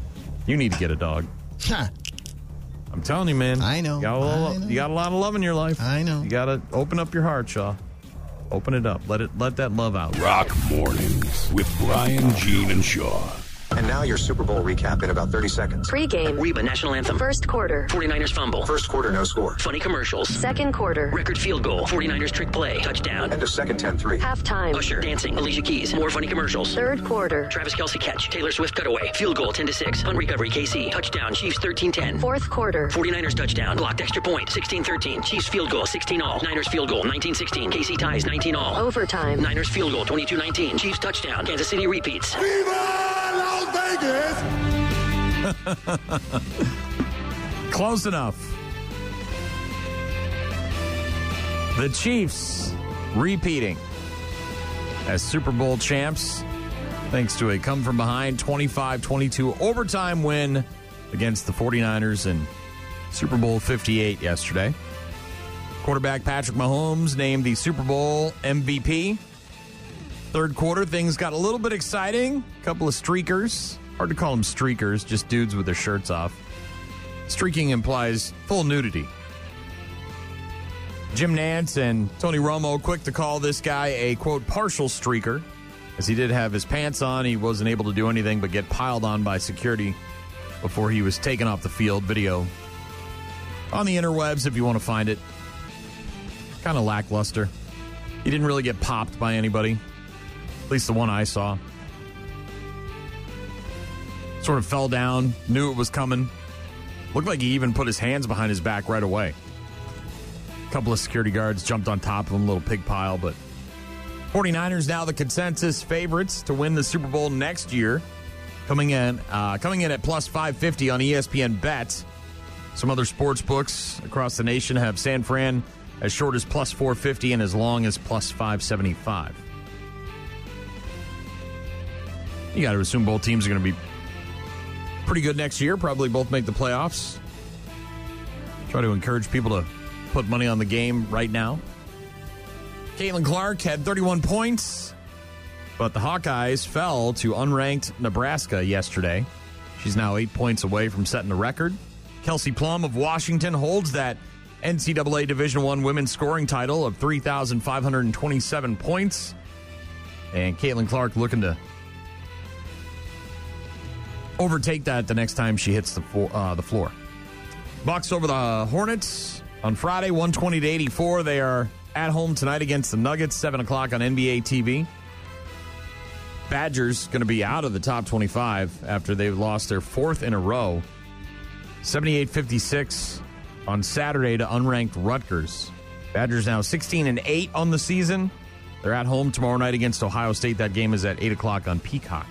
Speaker 1: You need to get a dog.
Speaker 3: Huh.
Speaker 1: I'm telling you, man.
Speaker 3: I know.
Speaker 1: You got, a little-
Speaker 3: I know.
Speaker 1: you got a lot of love in your life.
Speaker 3: I know.
Speaker 1: You got to open up your heart, Shaw. Open it up. Let it let that love out.
Speaker 2: Rock mornings with Brian, Jean, and Shaw.
Speaker 12: And now your Super Bowl recap in about 30 seconds.
Speaker 13: Pre-game.
Speaker 12: Reba National Anthem.
Speaker 13: First quarter.
Speaker 12: 49ers fumble. First quarter, no score. Funny commercials.
Speaker 13: Second quarter.
Speaker 12: Record field goal. 49ers trick play. Touchdown. End of second 10-3.
Speaker 13: Halftime.
Speaker 12: Usher. Dancing. Alicia Keys. More funny commercials.
Speaker 13: Third quarter.
Speaker 12: Travis Kelce catch. Taylor Swift cutaway. Field goal 10 to 6. Punt recovery KC. Touchdown. Chiefs 13-10.
Speaker 13: Fourth quarter.
Speaker 12: 49ers touchdown. Blocked extra point. 16-13. Chiefs field goal 16 all. Niners field goal 19-16. KC ties 19 all.
Speaker 13: Overtime.
Speaker 12: Niners field goal 22-19. Chiefs touchdown. Kansas City repeats.
Speaker 6: Las Vegas!
Speaker 1: Close enough. The Chiefs repeating as Super Bowl champs thanks to a come from behind 25 22 overtime win against the 49ers in Super Bowl 58 yesterday. Quarterback Patrick Mahomes named the Super Bowl MVP. Third quarter, things got a little bit exciting. A couple of streakers. Hard to call them streakers, just dudes with their shirts off. Streaking implies full nudity. Jim Nantz and Tony Romo quick to call this guy a quote partial streaker, as he did have his pants on. He wasn't able to do anything but get piled on by security before he was taken off the field. Video on the interwebs if you want to find it. Kind of lackluster. He didn't really get popped by anybody, least the one I saw. Sort of fell down, knew it was coming. Looked like he even put his hands behind his back right away. A couple of security guards jumped on top of him, little pig pile, but 49ers now the consensus favorites to win the Super Bowl next year. Coming in, uh, coming in at plus 550 on ESPN Bet. Some other sports books across the nation have San Fran as short as plus 450 and as long as plus 575. You got to assume both teams are going to be pretty good next year. Probably both make the playoffs. Try to encourage people to put money on the game right now. Caitlin Clark had 31 points, but the Hawkeyes fell to unranked Nebraska yesterday. She's now eight points away from setting the record. Kelsey Plum of Washington holds that NCAA Division One women's scoring title of 3,527 points. And Caitlin Clark looking to overtake that the next time she hits the, uh, the floor. Bucks over the Hornets on Friday, 120 to 84. They are at home tonight against the Nuggets, 7 o'clock on NBA TV. Badgers going to be out of the top 25 after they've lost their fourth in a row. 78 56 on Saturday to unranked Rutgers. Badgers now 16 and 8 on the season. They're at home tomorrow night against Ohio State. That game is at 8 o'clock on Peacock.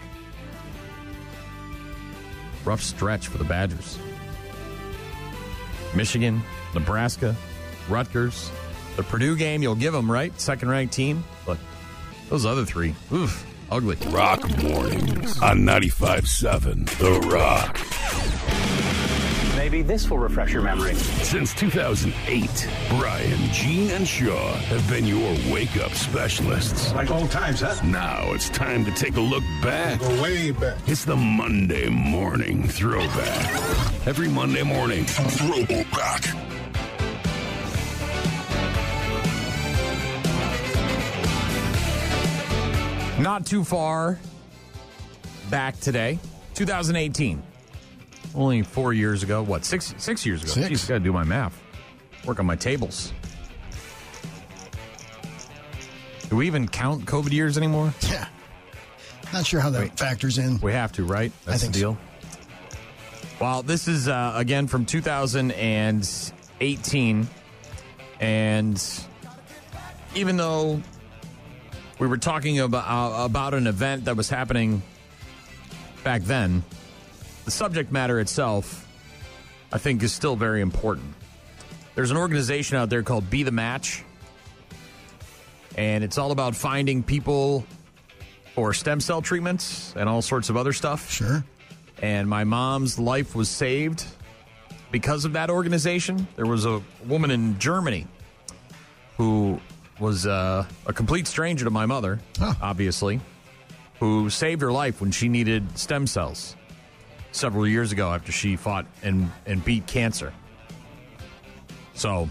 Speaker 1: Rough stretch for the Badgers. Michigan, Nebraska, Rutgers. The Purdue game, you'll give them, right? Second ranked team. But those other three, oof, ugly.
Speaker 2: Rock Mornings on 95.7 The Rock.
Speaker 13: Maybe this will refresh your memory.
Speaker 2: Since 2008, Brian, Jean, and Shaw have been your wake up specialists.
Speaker 5: Like old times, huh?
Speaker 2: Now it's time to take a look back.
Speaker 5: Go way back.
Speaker 2: It's the Monday Morning Throwback. Every Monday morning, Throwback.
Speaker 1: Not too far back today, 2018. Only four years ago. What, six six years ago?
Speaker 3: Six.
Speaker 1: Jeez, gotta do my math. Work on my tables. Do we even count COVID years anymore?
Speaker 3: Yeah. Not sure how that factors in.
Speaker 1: We have to, right? That's
Speaker 3: think
Speaker 1: the deal. Well, this is uh, again from 2018, and even though we were talking about uh, about an event that was happening back then, the subject matter itself, I think, is still very important. There's an organization out there called Be the Match, and it's all about finding people for stem cell treatments and all sorts of other stuff.
Speaker 3: Sure.
Speaker 1: And my mom's life was saved because of that organization. There was a woman in Germany who was uh, a complete stranger to my mother, obviously, who saved her life when she needed stem cells several years ago after she fought and, and beat cancer. So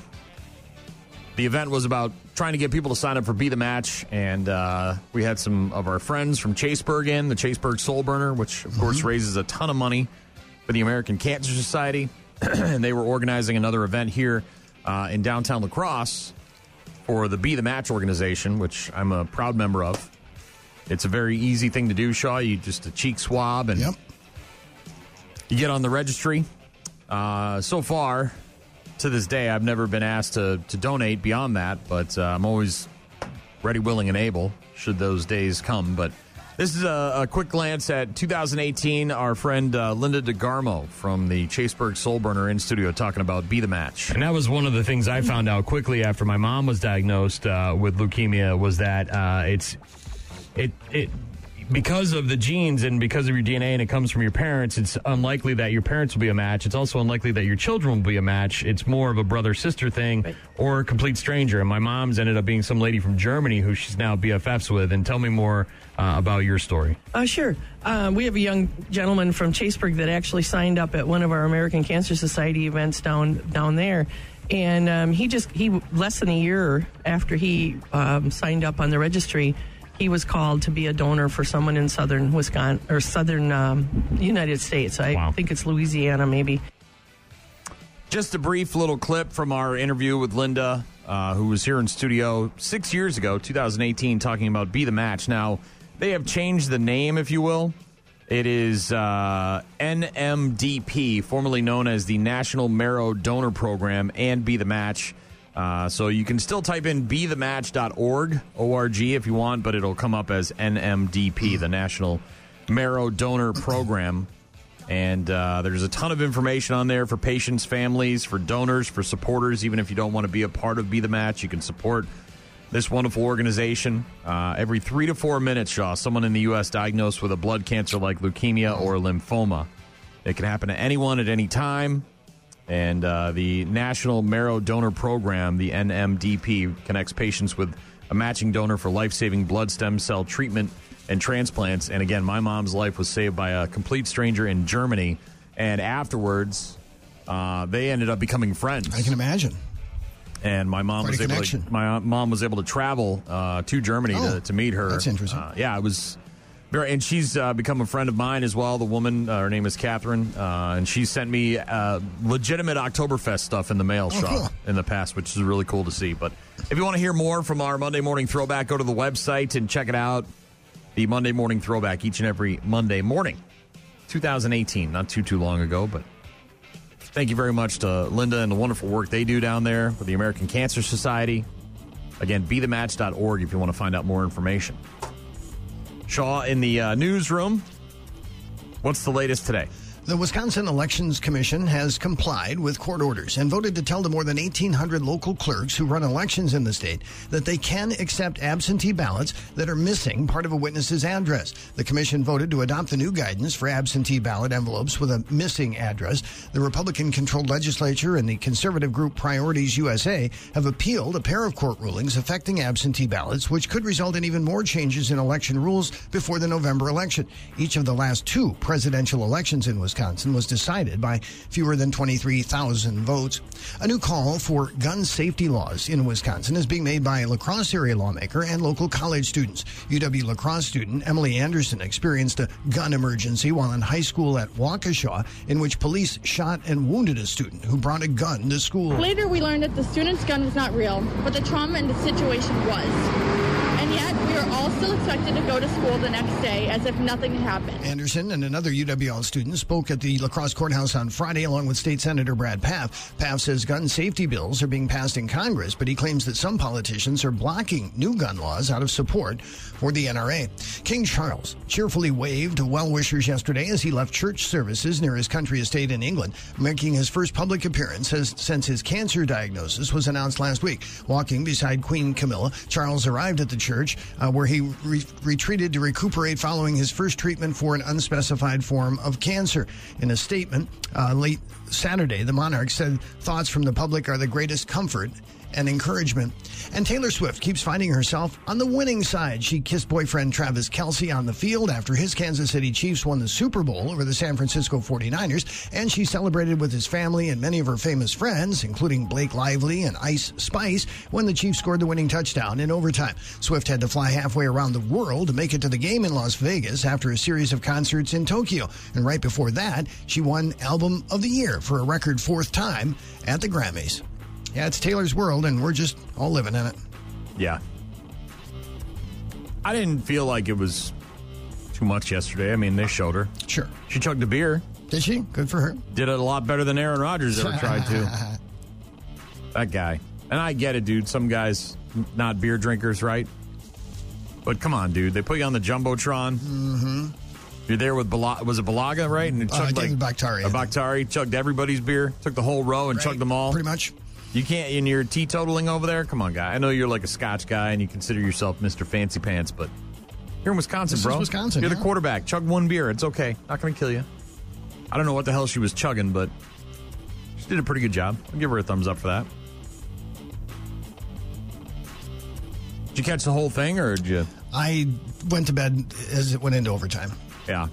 Speaker 1: the event was about trying to get people to sign up for Be the Match, and uh, we had some of our friends from Chaseburg in, the Chaseburg Soul Burner, which of course raises a ton of money for the American Cancer Society. and they were organizing another event here uh, in downtown La Crosse for the Be the Match organization, which I'm a proud member of. It's a very easy thing to do, Shaw. You just a cheek swab and you get on the registry. Uh, so far, to this day, I've never been asked to, to donate beyond that, but uh, I'm always ready, willing, and able should those days come. But This is a, a quick glance at 2018. Our friend uh, Linda DeGarmo from the Chaseburg Soul Burner in studio talking about Be the Match.
Speaker 13: And that was one of the things I found out quickly after my mom was diagnosed uh, with leukemia was that uh, it's it it because of the genes and because of your DNA and it comes from your parents, it's unlikely that your parents will be a match. It's also unlikely that your children will be a match. It's more of a brother sister thing or a complete stranger. And my mom's ended up being some lady from Germany who she's now BFFs with. And tell me more uh, about your story.
Speaker 14: Uh, sure. Uh, we have a young gentleman from Chaseburg that actually signed up at one of our American Cancer Society events down down there, and um, he just he less than a year after he um, signed up on the registry, he was called to be a donor for someone in southern Wisconsin or southern um, United States. I think it's Louisiana, maybe.
Speaker 1: Just a brief little clip from our interview with Linda, uh, who was here in studio six years ago, 2018, talking about Be the Match. Now, they have changed the name, if you will. It is uh, NMDP, formerly known as the National Marrow Donor Program, and Be the Match. Uh, so you can still type in be bethematch.org, O-R-G, if you want, but it'll come up as NMDP, the National Marrow Donor Program. And uh, there's a ton of information on there for patients, families, for donors, for supporters. Even if you don't want to be a part of Be the Match, you can support this wonderful organization. Uh, every three to four minutes, Shaw, someone in the U.S. diagnosed with a blood cancer like leukemia or lymphoma. It can happen to anyone at any time. And uh, the National Marrow Donor Program, the NMDP, connects patients with a matching donor for life saving blood stem cell treatment and transplants. And again, my mom's life was saved by a complete stranger in Germany. And afterwards, uh, they ended up becoming friends.
Speaker 3: I can imagine.
Speaker 1: And my mom
Speaker 3: Quite
Speaker 1: was able to, my mom was able to travel uh, to Germany
Speaker 3: Oh,
Speaker 1: to, to meet her.
Speaker 3: that's interesting.
Speaker 1: Uh, yeah, it was and she's uh, become a friend of mine as well. The woman, uh, her name is Catherine, uh, and she sent me uh, legitimate Oktoberfest stuff in the mail
Speaker 3: Oh,
Speaker 1: shop
Speaker 3: cool.
Speaker 1: in the past, which is really cool to see. But if you want to hear more from our Monday morning throwback, go to the website and check it out. The Monday morning throwback each and every Monday morning, 2018, not too too long ago, but thank you very much to Linda and the wonderful work they do down there with the American Cancer Society. Again, bethematch.org if you want to find out more information. Shaw in the uh, newsroom. What's the latest today?
Speaker 3: The Wisconsin Elections Commission has complied with court orders and voted to tell the more than 1,800 local clerks who run elections in the state that they can accept absentee ballots that are missing part of a witness's address. The commission voted to adopt the new guidance for absentee ballot envelopes with a missing address. The Republican controlled legislature and the conservative group Priorities USA have appealed a pair of court rulings affecting absentee ballots, which could result in even more changes in election rules before the November election. Each of the last two presidential elections in Wisconsin was decided by fewer than 23,000 votes. A new call for gun safety laws in Wisconsin is being made by a La Crosse area lawmaker and local college students. UW La Crosse student Emily Anderson experienced a gun emergency while in high school at Waukesha, in which police shot and wounded a student who brought a gun to school.
Speaker 15: Later, we learned that the student's gun was not real, but the trauma in the situation was. And yet, we are all still expected to go to school the next day as if nothing had happened.
Speaker 3: Anderson and another UWL student spoke at the La Crosse courthouse on Friday along with State Senator Brad Pfaff. Pfaff says gun safety bills are being passed in Congress, but he claims that some politicians are blocking new gun laws out of support for the NRA. King Charles cheerfully waved to well wishers yesterday as he left church services near his country estate in England, making his first public appearance as, since his cancer diagnosis was announced last week. Walking beside Queen Camilla, Charles arrived at the church uh, where he re- retreated to recuperate following his first treatment for an unspecified form of cancer. In a statement uh, late Saturday, the monarch said thoughts from the public are the greatest comfort and encouragement. And Taylor Swift keeps finding herself on the winning side. She kissed boyfriend Travis Kelce on the field after his Kansas City Chiefs won the Super Bowl over the San Francisco 49ers, and she celebrated with his family and many of her famous friends, including Blake Lively and Ice Spice, when the Chiefs scored the winning touchdown in overtime. Swift had to fly halfway around the world to make it to the game in Las Vegas after a series of concerts in Tokyo. And right before that, she won Album of the Year for a record fourth time at the Grammys. Yeah, it's Taylor's world, and we're just all living in it.
Speaker 1: Yeah. I didn't feel like it was too much yesterday. I mean, they showed her.
Speaker 3: Sure.
Speaker 1: She chugged a beer.
Speaker 3: Did she? Good for her.
Speaker 1: Did it a lot better than Aaron Rodgers ever tried to. That guy. And I get it, dude. Some guys not beer drinkers, right? But come on, dude. They put you on the Jumbotron.
Speaker 3: Mm-hmm.
Speaker 1: You're there with Bala- was it Balaga, right? And it
Speaker 3: Uh,
Speaker 1: chugged
Speaker 3: David
Speaker 1: like
Speaker 3: Bakhtiari,
Speaker 1: A Bakhtiari chugged everybody's beer, took the whole row and
Speaker 3: Right,
Speaker 1: chugged them all.
Speaker 3: Pretty much.
Speaker 1: You can't, and you're teetotaling over there. Come on, guy. I know you're like a Scotch guy and you consider yourself Mister Fancy Pants, but you're in Wisconsin,
Speaker 3: This is
Speaker 1: bro.
Speaker 3: Wisconsin,
Speaker 1: You're
Speaker 3: yeah.
Speaker 1: the quarterback. Chug one beer. It's okay. Not going to kill you. I don't know what the hell she was chugging, but she did a pretty good job. I'll give her a thumbs up for that. Did you catch the whole thing, or did you?
Speaker 3: I went to bed as it went into overtime.
Speaker 1: Yeah.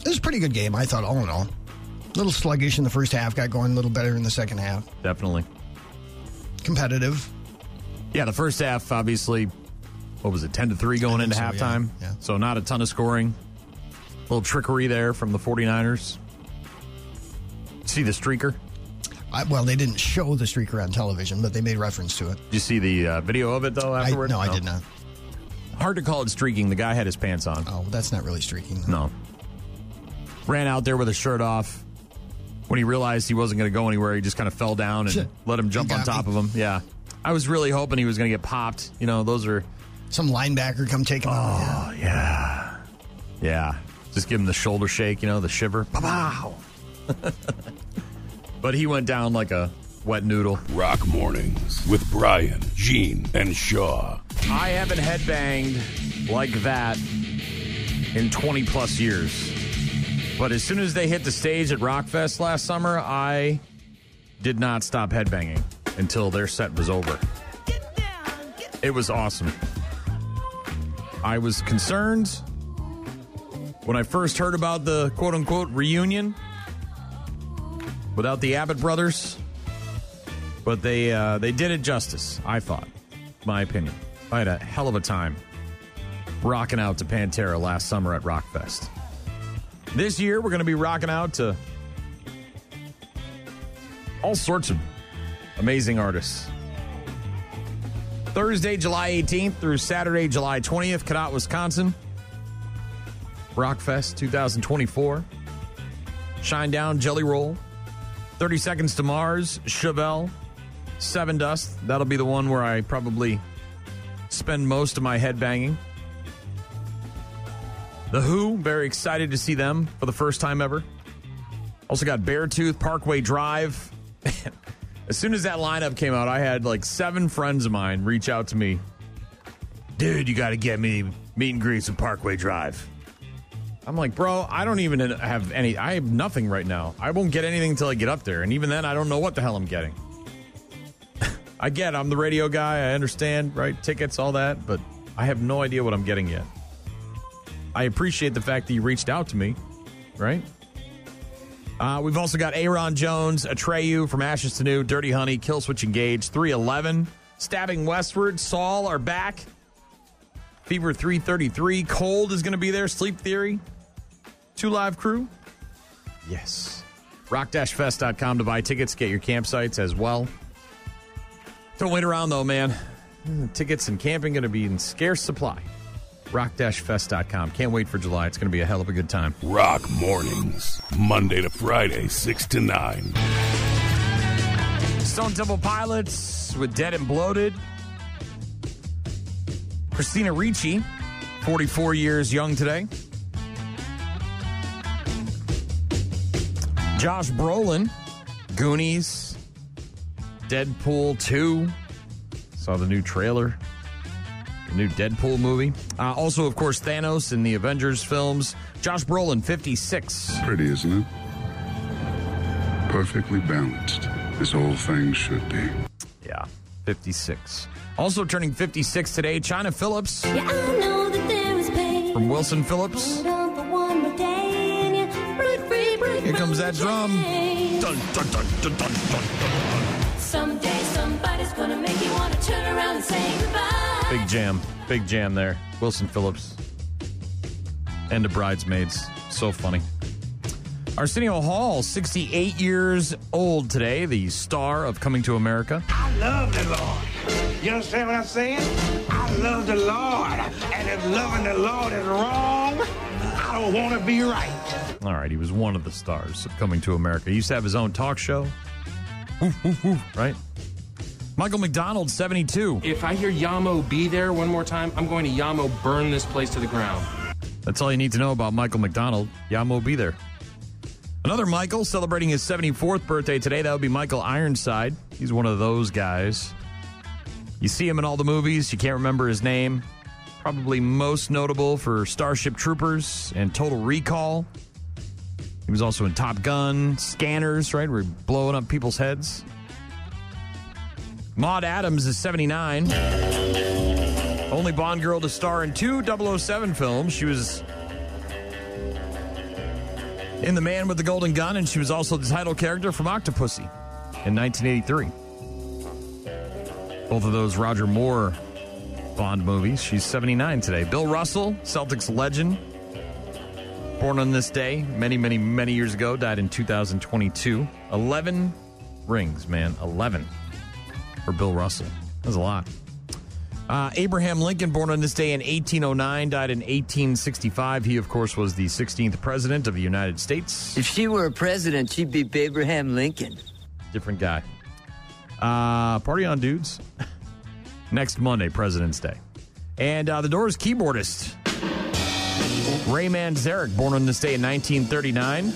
Speaker 3: It was a pretty good game, I thought, all in all. Little sluggish in the first half, got going a little better in the second half.
Speaker 1: Definitely.
Speaker 3: Competitive.
Speaker 1: Yeah, the first half, obviously, what was it, 10 to 3 going into
Speaker 3: so,
Speaker 1: halftime?
Speaker 3: Yeah.
Speaker 1: So not a ton of scoring. A little trickery there from the 49ers. See the streaker?
Speaker 3: I, well, they didn't show the streaker on television, but they made reference to it.
Speaker 1: Did you see the uh, video of it, though,
Speaker 3: I,
Speaker 1: afterward?
Speaker 3: no, I did not.
Speaker 1: Hard to call it streaking. The guy had his pants on.
Speaker 3: Oh, that's not really streaking.
Speaker 1: No. Ran out there with his shirt off. When he realized he wasn't going to go anywhere, he just kind of fell down and
Speaker 3: Shit.
Speaker 1: let him jump on top
Speaker 3: me.
Speaker 1: of him. Yeah. I was really hoping he was going to get popped. You know, those are.
Speaker 3: Some linebacker come take him out.
Speaker 1: Oh, yeah. Yeah. Just give him the shoulder shake, you know, the shiver. Pow! but he went down like a wet noodle.
Speaker 2: Rock Mornings with Brian, Jean, and Shaw.
Speaker 1: I haven't headbanged like that in 20 plus years. But as soon as they hit the stage at Rockfest last summer, I did not stop headbanging until their set was over. It was awesome. I was concerned when I first heard about the quote unquote reunion without the Abbott brothers, but they uh, they did it justice. I thought, my opinion. I had a hell of a time rocking out to Pantera last summer at Rockfest. This year, we're going to be rocking out to all sorts of amazing artists. Thursday, July 18th through Saturday, July 20th, Cadott, Wisconsin. Rockfest 2024. Shinedown, Jelly Roll. 30 Seconds to Mars, Chevelle, Sevendust. That'll be the one where I probably spend most of my head banging. The Who, very excited to see them for the first time ever. Also got Beartooth, Parkway Drive. as soon as that lineup came out, I had like seven friends of mine reach out to me. Dude, you got to get me meet and greets at Parkway Drive. I'm like, bro, I don't even have any. I have nothing right now. I won't get anything until I get up there, and even then, I don't know what the hell I'm getting. I get, I'm the radio guy. I understand, right? Tickets, all that, but I have no idea what I'm getting yet. I appreciate the fact that you reached out to me, right? Uh, we've also got Ayron Jones, Atreyu from Ashes to New, Dirty Honey, Killswitch Engage, 311, Stabbing Westward, Saul are back. Fever 333, Cold is going to be there, Sleep Theory, Two Live Crew. Yes. Rock-fest.com to buy tickets, get your campsites as well. Don't wait around though, man. Tickets and camping going to be in scarce supply. Rock-fest.com. Can't wait for July. It's going to be a hell of a good time.
Speaker 2: Rock Mornings, Monday to Friday, 6 to 9.
Speaker 1: Stone Temple Pilots with Dead and Bloated. Christina Ricci, 44 years young today. Josh Brolin, Goonies, Deadpool 2. Saw the new trailer, the new Deadpool movie. Uh, also, of course, Thanos in the Avengers films. Josh Brolin, 56.
Speaker 16: Pretty, isn't it? Perfectly balanced, as all things should be.
Speaker 1: Yeah, 56. Also turning 56 today, Chynna Phillips from Wilson Phillips. Here comes that drum. Dun, dun, dun, dun, dun, dun, dun.
Speaker 17: Someday somebody's gonna make you wanna turn around and say goodbye.
Speaker 1: Big jam. Big jam there. Wilson Phillips. And the bridesmaids. So funny. Arsenio Hall, 68 years old today, the star of Coming to America.
Speaker 18: I love the Lord. You understand what I'm saying? I love the Lord. And if loving the Lord is wrong, I don't want to be right.
Speaker 1: All right, he was one of the stars of Coming to America. He used to have his own talk show. Right? Michael McDonald, 72.
Speaker 19: If I hear Yamo be there one more time, I'm going to Yamo burn this place to the ground.
Speaker 1: That's all you need to know about Michael McDonald. Yamo be there. Another Michael celebrating his 74th birthday today. That would be Michael Ironside. He's one of those guys. You see him in all the movies. You can't remember his name. Probably most notable for Starship Troopers and Total Recall. He was also in Top Gun, Scanners, right? We're blowing up people's heads. Maud Adams is 79. Only Bond girl to star in two 007 films. She was in The Man with the Golden Gun, and she was also the title character from Octopussy in 1983. Both of those Roger Moore Bond movies. She's 79 today. Bill Russell, Celtics legend, born on this day many, many, many years ago, died in 2022. 11 rings, man. 11 for Bill Russell. That's a lot. Uh, Abraham Lincoln, born on this day in 1809, died in 1865. He, of course, was the 16th president of the United States.
Speaker 20: If she were a president, she'd be Abraham Lincoln.
Speaker 1: Different guy. Uh, party on, dudes. Next Monday, President's Day. And uh, the Doors keyboardist, Ray Manzarek, born on this day in 1939,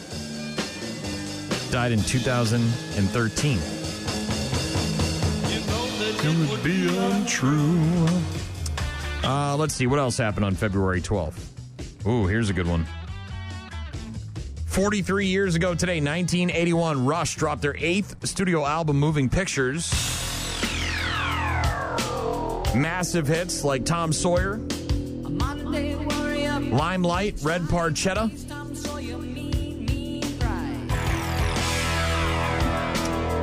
Speaker 1: died in 2013. It would be untrue. Uh, let's see what else happened on February 12th. Ooh, here's a good one. 43 years ago today, 1981, Rush dropped their eighth studio album, Moving Pictures. Massive hits like Tom Sawyer, Limelight, Red Barchetta.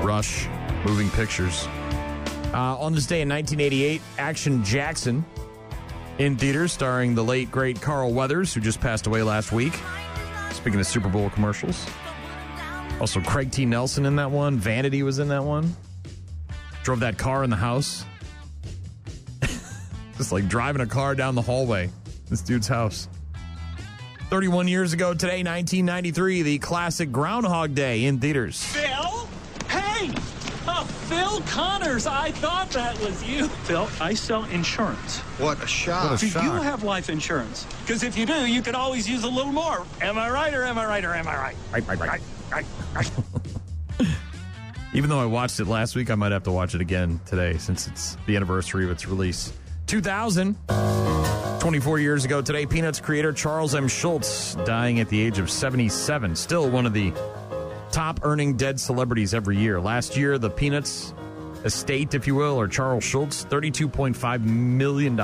Speaker 1: Rush, Moving Pictures. Uh, on this day in 1988, Action Jackson in theaters, starring the late, great Carl Weathers, who just passed away last week. Speaking of Super Bowl commercials. Also, Craig T. Nelson in that one. Vanity was in that one. Drove that car in the house. Just like driving a car down the hallway. This dude's house. 31 years ago today, 1993, the classic Groundhog Day in theaters.
Speaker 21: Phil? Hey! Phil Connors. I thought that was you. Phil, I sell insurance.
Speaker 22: What a shock.
Speaker 21: do you have life insurance? Because if you do, you could always use a little more. Am I right or am I right or am I right?
Speaker 1: Right, right, right.
Speaker 21: right, right.
Speaker 1: Even though I watched it last week, I might have to watch it again today since it's the anniversary of its release. 2000, 24 years ago today, Peanuts creator Charles M. Schulz dying at the age of 77. Still one of the top earning dead celebrities every year. Last year, the Peanuts estate, if you will, or Charles Schulz, $32.5 million.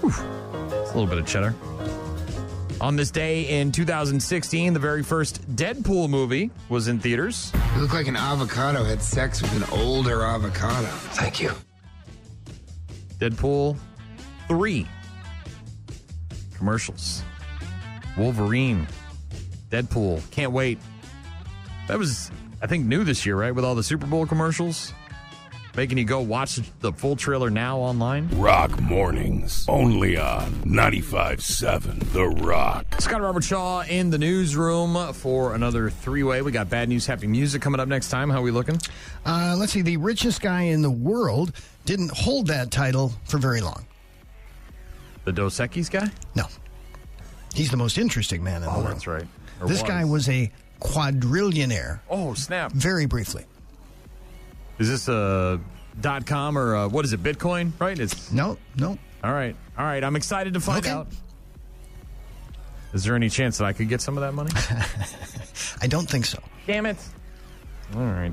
Speaker 1: Whew. It's a little bit of cheddar. On this day in 2016, the very first Deadpool movie was in theaters.
Speaker 22: You look like an avocado had sex with an older avocado. Thank you.
Speaker 1: Deadpool 3. Commercials. Wolverine. Deadpool. Can't wait. That was, I think, new this year, right? With all the Super Bowl commercials. Making you go watch the full trailer now online.
Speaker 2: Rock mornings. Only on 95.7 The Rock.
Speaker 1: Scott Robert Shaw in the newsroom for another three way. We got bad news, happy music coming up next time. How are we looking?
Speaker 3: Uh, let's see. The richest guy in the world didn't hold that title for very long.
Speaker 1: The Dos Equis guy?
Speaker 3: No. He's the most interesting man in
Speaker 1: Oh,
Speaker 3: the world.
Speaker 1: that's right. Or
Speaker 3: This
Speaker 1: was.
Speaker 3: guy was a quadrillionaire.
Speaker 1: Oh, snap.
Speaker 3: Very briefly.
Speaker 1: Is this a dot com or a, what is it, Bitcoin? Right? It's
Speaker 3: No, no.
Speaker 1: All right. All right. I'm excited to find
Speaker 3: Okay.
Speaker 1: out. Is there any chance that I could get some of that money?
Speaker 3: I don't think so.
Speaker 1: Damn it. All right.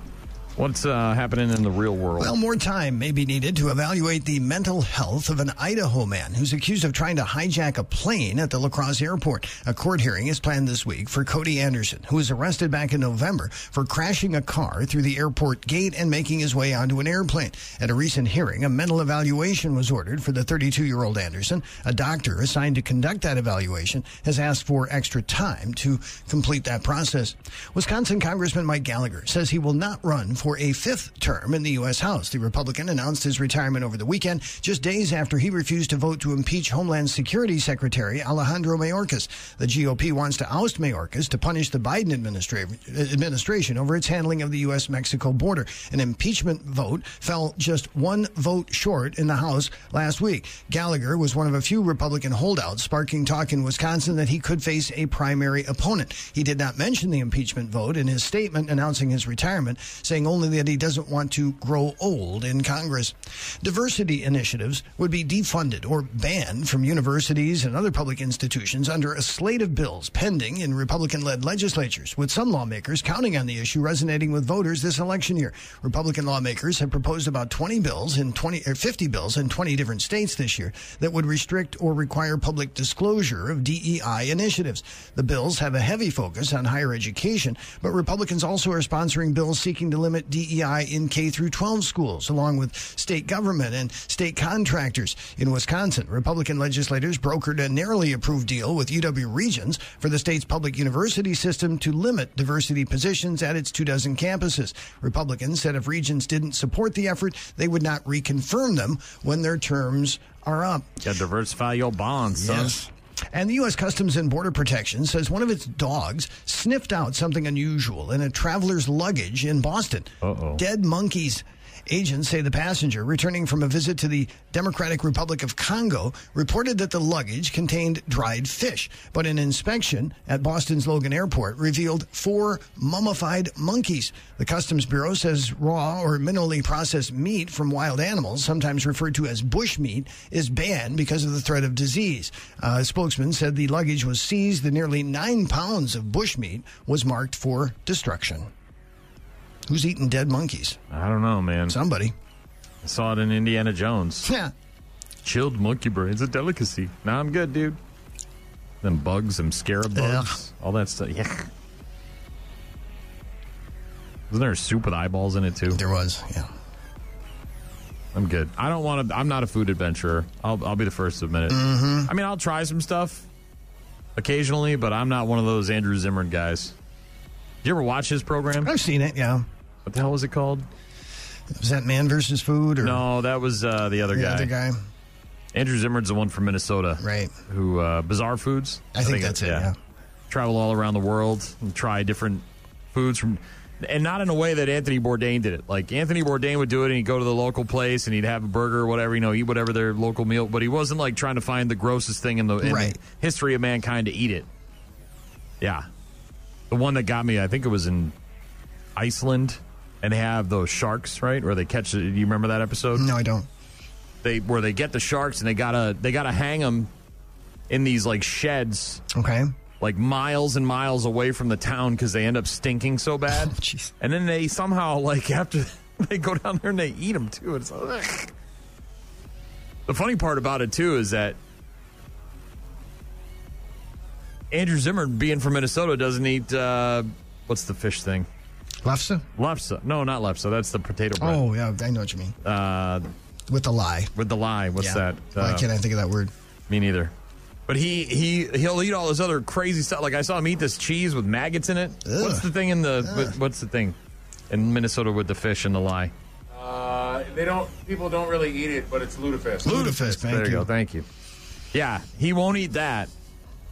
Speaker 1: What's uh, happening in the real world?
Speaker 3: Well, more time may be needed to evaluate the mental health of an Idaho man who's accused of trying to hijack a plane at the La Crosse airport. A court hearing is planned this week for Cody Anderson, who was arrested back in November for crashing a car through the airport gate and making his way onto an airplane. At a recent hearing, a mental evaluation was ordered for the 32 year old Anderson. A doctor assigned to conduct that evaluation has asked for extra time to complete that process. Wisconsin Congressman Mike Gallagher says he will not run for for a fifth term in the U.S. House. The Republican announced his retirement over the weekend, just days after he refused to vote to impeach Homeland Security Secretary Alejandro Mayorkas. The GOP wants to oust Mayorkas to punish the Biden administra- administration over its handling of the U.S. Mexico border. An impeachment vote fell just one vote short in the House last week. Gallagher was one of a few Republican holdouts, sparking talk in Wisconsin that he could face a primary opponent. He did not mention the impeachment vote in his statement announcing his retirement, saying only that he doesn't want to grow old in Congress. Diversity initiatives would be defunded or banned from universities and other public institutions under a slate of bills pending in Republican led legislatures, with some lawmakers counting on the issue resonating with voters this election year. Republican lawmakers have proposed about 20 bills in 20 or 50 bills in 20 different states this year that would restrict or require public disclosure of DEI initiatives. The bills have a heavy focus on higher education, but Republicans also are sponsoring bills seeking to limit DEI in K through 12 schools, along with state government and state contractors. In Wisconsin, Republican legislators brokered a narrowly approved deal with UW Regents for the state's public university system to limit diversity positions at its two dozen campuses. Republicans said if Regents didn't support the effort, they would not reconfirm them when their terms are up.
Speaker 1: Got to diversify your bonds, son.
Speaker 3: Yes. And the U.S. Customs and Border Protection says one of its dogs sniffed out something unusual in a traveler's luggage in Boston.
Speaker 1: Uh-oh.
Speaker 3: Dead monkeys. Agents say the passenger, returning from a visit to the Democratic Republic of Congo, reported that the luggage contained dried fish. But an inspection at Boston's Logan Airport revealed four mummified monkeys. The Customs Bureau says raw or minimally processed meat from wild animals, sometimes referred to as bush meat, is banned because of the threat of disease. A spokesman said the luggage was seized. The nearly nine pounds of bush meat was marked for destruction. Who's eating dead monkeys?
Speaker 1: I don't know, man.
Speaker 3: Somebody.
Speaker 1: I saw it in Indiana Jones.
Speaker 3: Yeah.
Speaker 1: Chilled monkey brains, a delicacy. Now I'm good, dude. Them bugs, them scarab bugs, all that stuff. Yeah. Wasn't there a soup with eyeballs in it too?
Speaker 3: There was, yeah.
Speaker 1: I'm good. I don't want to. I'm not a food adventurer. I'll, I'll be the first to admit it.
Speaker 3: Mhm.
Speaker 1: I mean, I'll try some stuff occasionally, but I'm not one of those Andrew Zimmern guys. Did you ever watch his program?
Speaker 3: I've seen it, yeah.
Speaker 1: What the hell was it called?
Speaker 3: Was that Man versus Food or
Speaker 1: No, that was uh, the other
Speaker 3: the
Speaker 1: guy.
Speaker 3: other guy?
Speaker 1: Andrew Zimmern's the one from Minnesota,
Speaker 3: right?
Speaker 1: Who uh, Bizarre Foods?
Speaker 3: I think that's it, yeah.
Speaker 1: Travel all around the world and try different foods from, and not in a way that Anthony Bourdain did it. Like Anthony Bourdain would do it, and he'd go to the local place and he'd have a burger or whatever, you know, eat whatever their local meal. But he wasn't like trying to find the grossest thing in the, in
Speaker 3: Right.
Speaker 1: the history of mankind to eat it. Yeah, the one that got me, I think it was in Iceland, and they have those sharks, right? Where they catch. Do you remember that episode?
Speaker 3: No, I don't.
Speaker 1: They where they get the sharks and they gotta they gotta hang them in these like sheds.
Speaker 3: Okay.
Speaker 1: Like miles and miles away from the town because they end up stinking so bad. and then they somehow like after they go down there and they eat them too. It's like, the funny part about it too is that Andrew Zimmern, being from Minnesota, doesn't eat uh, what's the fish thing?
Speaker 3: Lefse?
Speaker 1: Lefse. No, not lefse. That's the potato bread.
Speaker 3: Oh, yeah, I know what you mean.
Speaker 1: Uh,
Speaker 3: with the lye.
Speaker 1: With the lye. What's
Speaker 3: Yeah.
Speaker 1: that?
Speaker 3: Why
Speaker 1: Uh,
Speaker 3: can't I think of that word?
Speaker 1: Me neither. But he he he'll eat all this other crazy stuff. Like I saw him eat this cheese with maggots in it. What's the thing in the? what- What's the thing in Minnesota with the fish and the lye?
Speaker 19: Uh, they don't. People don't really eat it, but it's lutefisk. Lutefisk.
Speaker 1: Thank there you go. Thank you. Yeah, he won't eat that.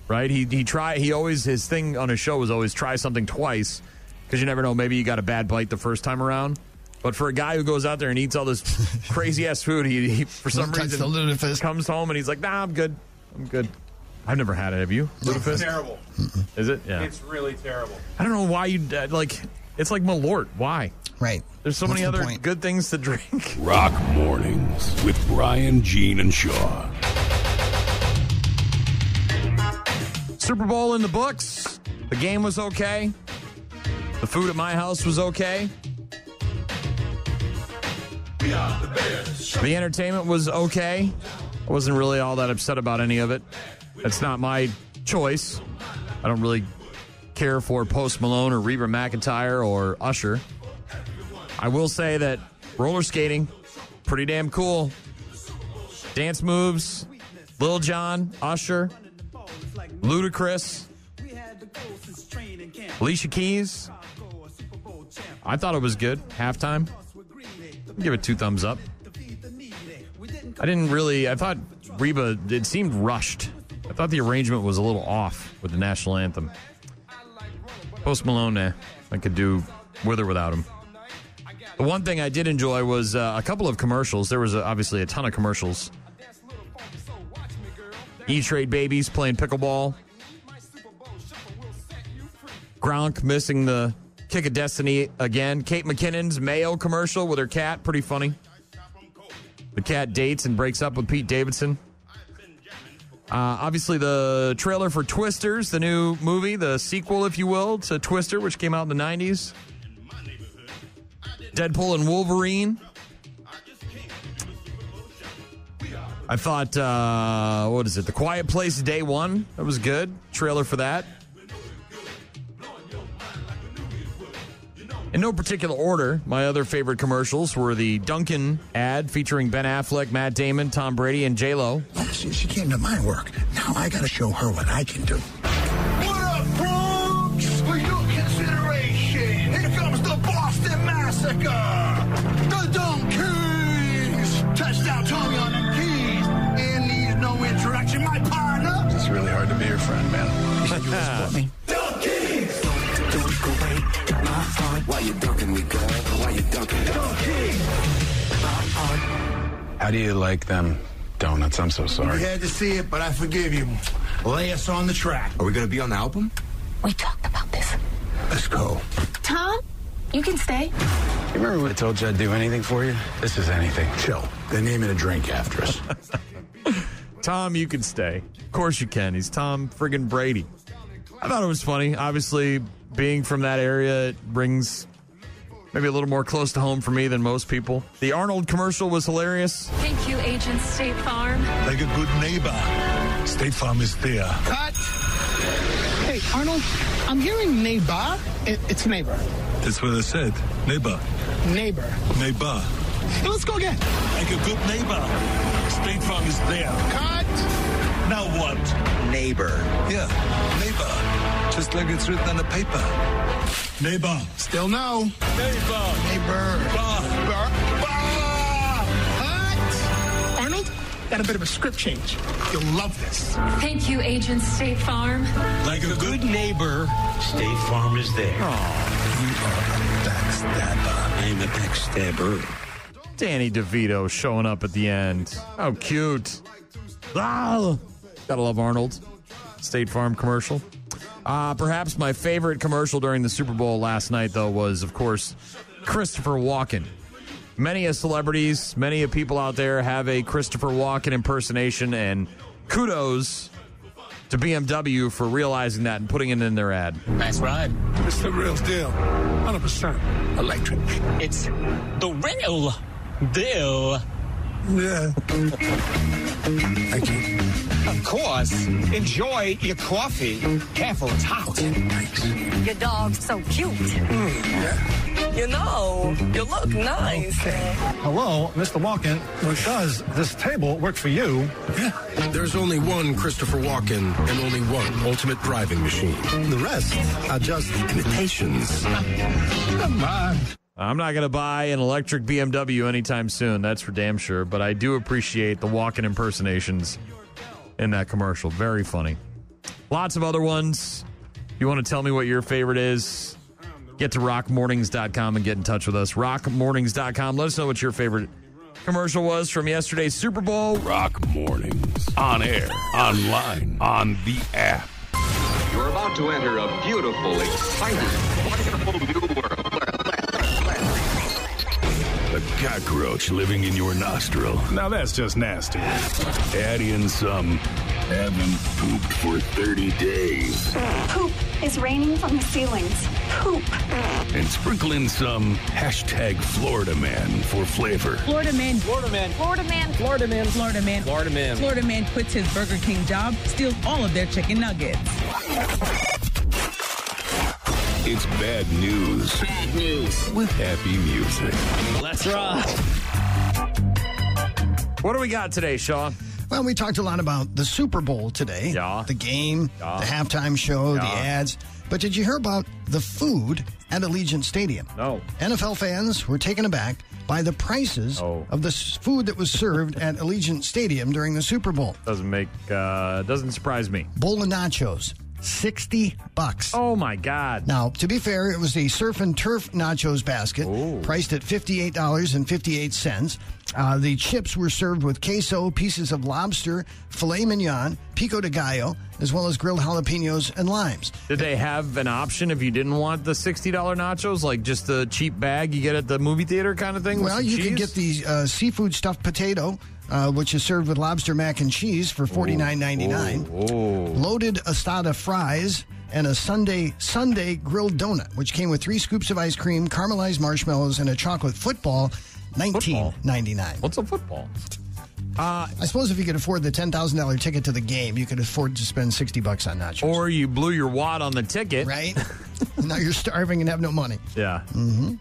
Speaker 1: Right? He he try. He always his thing on his show was always try something twice because you never know. Maybe you got a bad bite the first time around. But for a guy who goes out there and eats all this crazy ass food, he, he for some reason
Speaker 3: the lutefisk.
Speaker 1: comes home and he's like, "Nah, I'm good. I'm good." I've never had it. Have you? Lutefisk?
Speaker 19: It's terrible.
Speaker 1: Is it? Yeah.
Speaker 19: It's really terrible.
Speaker 1: I don't know why you uh, like. It's like Malort. Why?
Speaker 3: Right.
Speaker 1: There's so
Speaker 2: What's
Speaker 1: many
Speaker 2: the
Speaker 1: other
Speaker 2: point?
Speaker 1: good things to drink.
Speaker 2: Rock Mornings with Brian, Jean, and Shaw.
Speaker 1: Super Bowl in the books. The game was okay. The food at my house was okay. The entertainment was okay. I wasn't really all that upset about any of it. That's not my choice. I don't really care for Post Malone or Reba McEntire or Usher. I will say that roller skating, pretty damn cool. Dance moves, Lil Jon, Usher, Ludacris, Alicia Keys. I thought it was good. Halftime. Give it two thumbs up. I didn't really. I thought Reba. It seemed rushed. I thought the arrangement was a little off with the national anthem. Post Malone, nah, I could do with or without him. The one thing I did enjoy was uh, a couple of commercials. There was uh obviously a ton of commercials. E Trade Babies playing pickleball. Gronk missing the kick of destiny again. Kate McKinnon's Mayo commercial with her cat, pretty funny. The cat dates and breaks up with Pete Davidson. Uh, obviously, the trailer for Twisters, the new movie, the sequel, if you will, to Twister, which came out in the 90s. Deadpool and Wolverine. I thought, uh, what is it? The Quiet Place Day One. That was good. Trailer for that. In no particular order, my other favorite commercials were the Dunkin' ad featuring Ben Affleck, Matt Damon, Tom Brady, and J Lo.
Speaker 6: Oh, she, she came to my work. Now I gotta show her what I can do.
Speaker 18: What up, Bronx? For your consideration, here comes the Boston Massacre. The DunKings. Touchdown, Tommy on them keys. And needs no interaction, my partner.
Speaker 22: It's really hard to be your friend, man. You said you always bought me.
Speaker 18: Dumb Kings.
Speaker 22: Why you dunking me, girl? Why you dunking? How do you like them donuts? I'm so sorry.
Speaker 18: You
Speaker 22: sorry.
Speaker 18: had to see it, but I forgive you. Lay us on the track.
Speaker 22: Are we gonna be on the album?
Speaker 17: We talked about this.
Speaker 18: Let's go.
Speaker 17: Tom, you can stay.
Speaker 22: You remember when I told you I'd do anything for you? This is anything.
Speaker 18: Chill. They're naming a drink after us.
Speaker 1: Tom, you can stay. Of course you can. He's Tom friggin' Brady. I thought it was funny. Obviously, being from that area, it brings maybe a little more close to home for me than most people. The Arnold commercial was hilarious.
Speaker 17: Thank you, Agent State Farm.
Speaker 5: Like a good neighbor. State Farm is there.
Speaker 18: Cut. Hey, Arnold, I'm hearing neighbor. It, it's neighbor.
Speaker 5: That's what I said. Neighbor.
Speaker 18: Neighbor.
Speaker 5: Neighbor.
Speaker 18: Hey, let's go again.
Speaker 5: Like a good neighbor. State Farm is there.
Speaker 18: Cut.
Speaker 5: Now what?
Speaker 22: Neighbor.
Speaker 5: Yeah, neighbor. Just like it's written on the paper. Neighbor.
Speaker 18: Still no.
Speaker 5: Neighbor.
Speaker 18: Neighbor.
Speaker 5: Bar.
Speaker 18: Bar. Bar. Cut. Arnold, got a bit of a script change. You'll love this.
Speaker 17: Thank you, Agent State Farm.
Speaker 5: Like a good
Speaker 23: neighbor, State Farm is there.
Speaker 5: You are a backstabber.
Speaker 23: I'm a backstabber.
Speaker 1: Danny DeVito showing up at the end. How cute. Ah, gotta love Arnold. State Farm commercial. Uh, perhaps my favorite commercial during the Super Bowl last night, though, was, of course, Christopher Walken. Many of celebrities, many of people out there have a Christopher Walken impersonation, and kudos to BMW for realizing that and putting it in their ad.
Speaker 23: Nice ride.
Speaker 18: It's the real deal. 100% electric.
Speaker 23: It's the real deal.
Speaker 18: Yeah. Thank you.
Speaker 23: Of course. Enjoy your coffee. Careful, it's hot.
Speaker 17: Your dog's so cute. Hmm. You know, you look nice.
Speaker 24: Hello, Mr. Walken. Does this table work for you? Yeah.
Speaker 25: There's only one Christopher Walken and only one ultimate driving machine. The rest are just imitations.
Speaker 18: Come on.
Speaker 1: I'm not going to buy an electric BMW anytime soon. That's for damn sure. But I do appreciate the Walken impersonations in that commercial. Very funny. Lots of other ones. If you want to tell me what your favorite is, get to rockmornings.com and get in touch with us. Rockmornings.com. Let us know what your favorite commercial was from yesterday's Super Bowl.
Speaker 2: Rock Mornings. On air, online, on the app.
Speaker 26: You're about to enter a beautiful, exciting, wonderful new world.
Speaker 2: Cockroach living in your nostril.
Speaker 5: Now that's just nasty.
Speaker 2: Add in some haven't pooped for 30 days.
Speaker 27: Poop is raining from the ceilings. Poop.
Speaker 2: And sprinkle in some hashtag Florida Man for flavor.
Speaker 28: Florida man. Florida man. Florida man. Florida man. Florida man.
Speaker 2: Florida man.
Speaker 28: Florida man quits his Burger King job, steals all of their chicken nuggets.
Speaker 2: It's bad news.
Speaker 28: Bad news.
Speaker 2: With happy music.
Speaker 28: Let's rock.
Speaker 1: What do we got today, Sean?
Speaker 3: Well, we talked a lot about the Super Bowl today.
Speaker 1: Yeah.
Speaker 3: The game,
Speaker 1: Yeah.
Speaker 3: the halftime show, the ads. But did you hear about the food at Allegiant Stadium?
Speaker 1: No.
Speaker 3: NFL fans were taken aback by the prices of the food that was served at Allegiant Stadium during the Super Bowl.
Speaker 1: Doesn't make uh doesn't surprise me.
Speaker 3: Bowl of nachos, 60 bucks.
Speaker 1: Oh my god.
Speaker 3: Now, to be fair, it was a surf and turf nachos basket, priced at $58.58. Uh, the chips were served with queso, pieces of lobster, filet mignon, pico de gallo, as well as grilled jalapenos and limes.
Speaker 1: Did they have an option if you didn't want the $60 nachos like just the cheap bag you get at the movie theater kind of thing?
Speaker 3: Well, you could get the uh, seafood stuffed potato, uh, which is served with lobster mac and cheese for forty nine ninety nine. Loaded asada fries and a Sunday Sunday grilled donut, which came with three scoops of ice cream, caramelized marshmallows, and a chocolate football. Nineteen ninety nine.
Speaker 1: What's a football?
Speaker 3: Uh, I suppose if you could afford the ten thousand dollar ticket to the game, you could afford to spend sixty bucks on nachos.
Speaker 1: Or you blew your wad on the ticket.
Speaker 3: Right? now you're starving and have no money.
Speaker 1: Yeah.
Speaker 3: hmm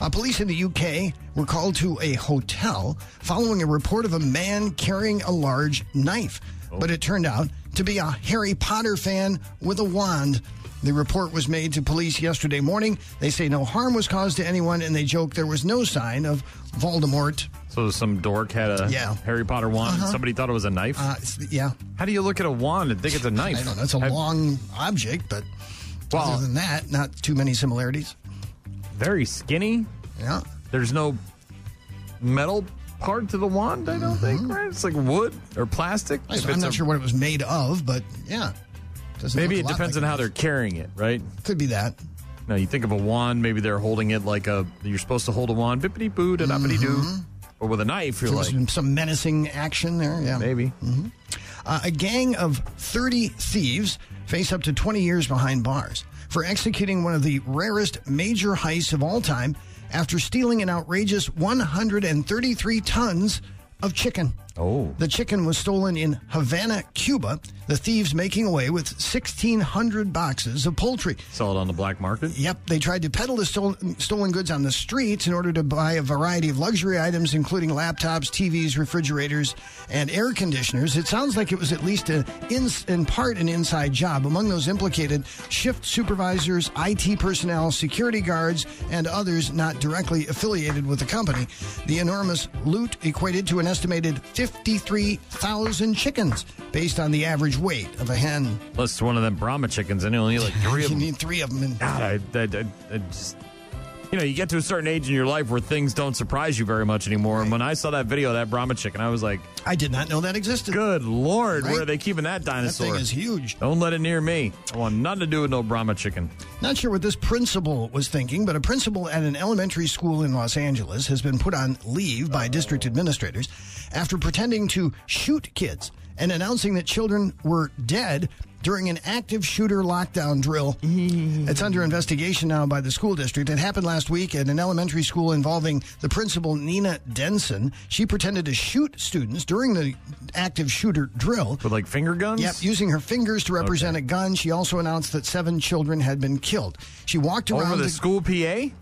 Speaker 3: Uh, police in the UK were called to a hotel following a report of a man carrying a large knife. But it turned out to be a Harry Potter fan with a wand. The report was made to police yesterday morning. They say no harm was caused to anyone, and they joke there was no sign of Voldemort.
Speaker 1: So some dork had a
Speaker 3: Yeah.
Speaker 1: Harry Potter wand
Speaker 3: Uh-huh.
Speaker 1: somebody thought it was a knife?
Speaker 3: Uh, it's- yeah.
Speaker 1: How do you look at a wand and think it's a knife?
Speaker 3: I don't know. It's a
Speaker 1: Have-
Speaker 3: long object, but
Speaker 1: Well-
Speaker 3: other than that, not too many similarities.
Speaker 1: Very skinny.
Speaker 3: Yeah.
Speaker 1: There's no metal part to the wand, I don't think, right? It's like wood or plastic.
Speaker 3: I-
Speaker 1: If
Speaker 3: I'm
Speaker 1: it's
Speaker 3: not
Speaker 1: a-
Speaker 3: sure what it was made of, but yeah. Doesn't
Speaker 1: Maybe
Speaker 3: look a
Speaker 1: it
Speaker 3: lot
Speaker 1: depends
Speaker 3: like
Speaker 1: on how they're carrying it, right?
Speaker 3: Could be that.
Speaker 1: Now you think of a wand, maybe they're holding it like a you're supposed to hold a wand, bippity boo, da dappity doo. Or with a knife, you're like
Speaker 3: some- menacing action there. Yeah,
Speaker 1: maybe.
Speaker 3: Uh, a gang of 30 thieves face up to 20 years behind bars for executing one of the rarest major heists of all time after stealing an outrageous 133 tons of chicken.
Speaker 1: Oh.
Speaker 3: The chicken was stolen in Havana, Cuba. The thieves making away with 1,600 boxes of poultry.
Speaker 1: Sell it on the black market?
Speaker 3: Yep, they tried to peddle the stolen, stolen goods on the streets in order to buy a variety of luxury items, including laptops, TVs, refrigerators, and air conditioners. It sounds like it was at least a, in, in part an inside job. Among those implicated, shift supervisors, IT personnel, security guards, and others not directly affiliated with the company. The enormous loot equated to an estimated 53,000 chickens, based on the average weight of a hen.
Speaker 1: Unless one of them Brahma chickens and you only need like three of
Speaker 3: You
Speaker 1: them.
Speaker 3: need three of them. In-
Speaker 1: God, I, I, I, I just, you know, you get to a certain age in your life where things don't surprise you very much anymore. And when I saw that video of that Brahma chicken, I was like,
Speaker 3: I did not know that existed.
Speaker 1: Good Lord,
Speaker 3: Right?
Speaker 1: where are they keeping that dinosaur?
Speaker 3: That thing is huge.
Speaker 1: Don't let it near me. I want nothing to do with no Brahma chicken.
Speaker 3: Not sure what this principal was thinking, but a principal at an elementary school in Los Angeles has been put on leave by district administrators after pretending to shoot kids and announcing that children were dead during an active shooter lockdown drill. Mm. it's under investigation now by the school district. It happened last week at an elementary school involving the principal, Nina Denson. She pretended to shoot students during the active shooter drill.
Speaker 1: With like finger guns?
Speaker 3: Yep, using her fingers to represent a gun. She also announced that seven children had been killed. She walked around
Speaker 1: Over the school PA?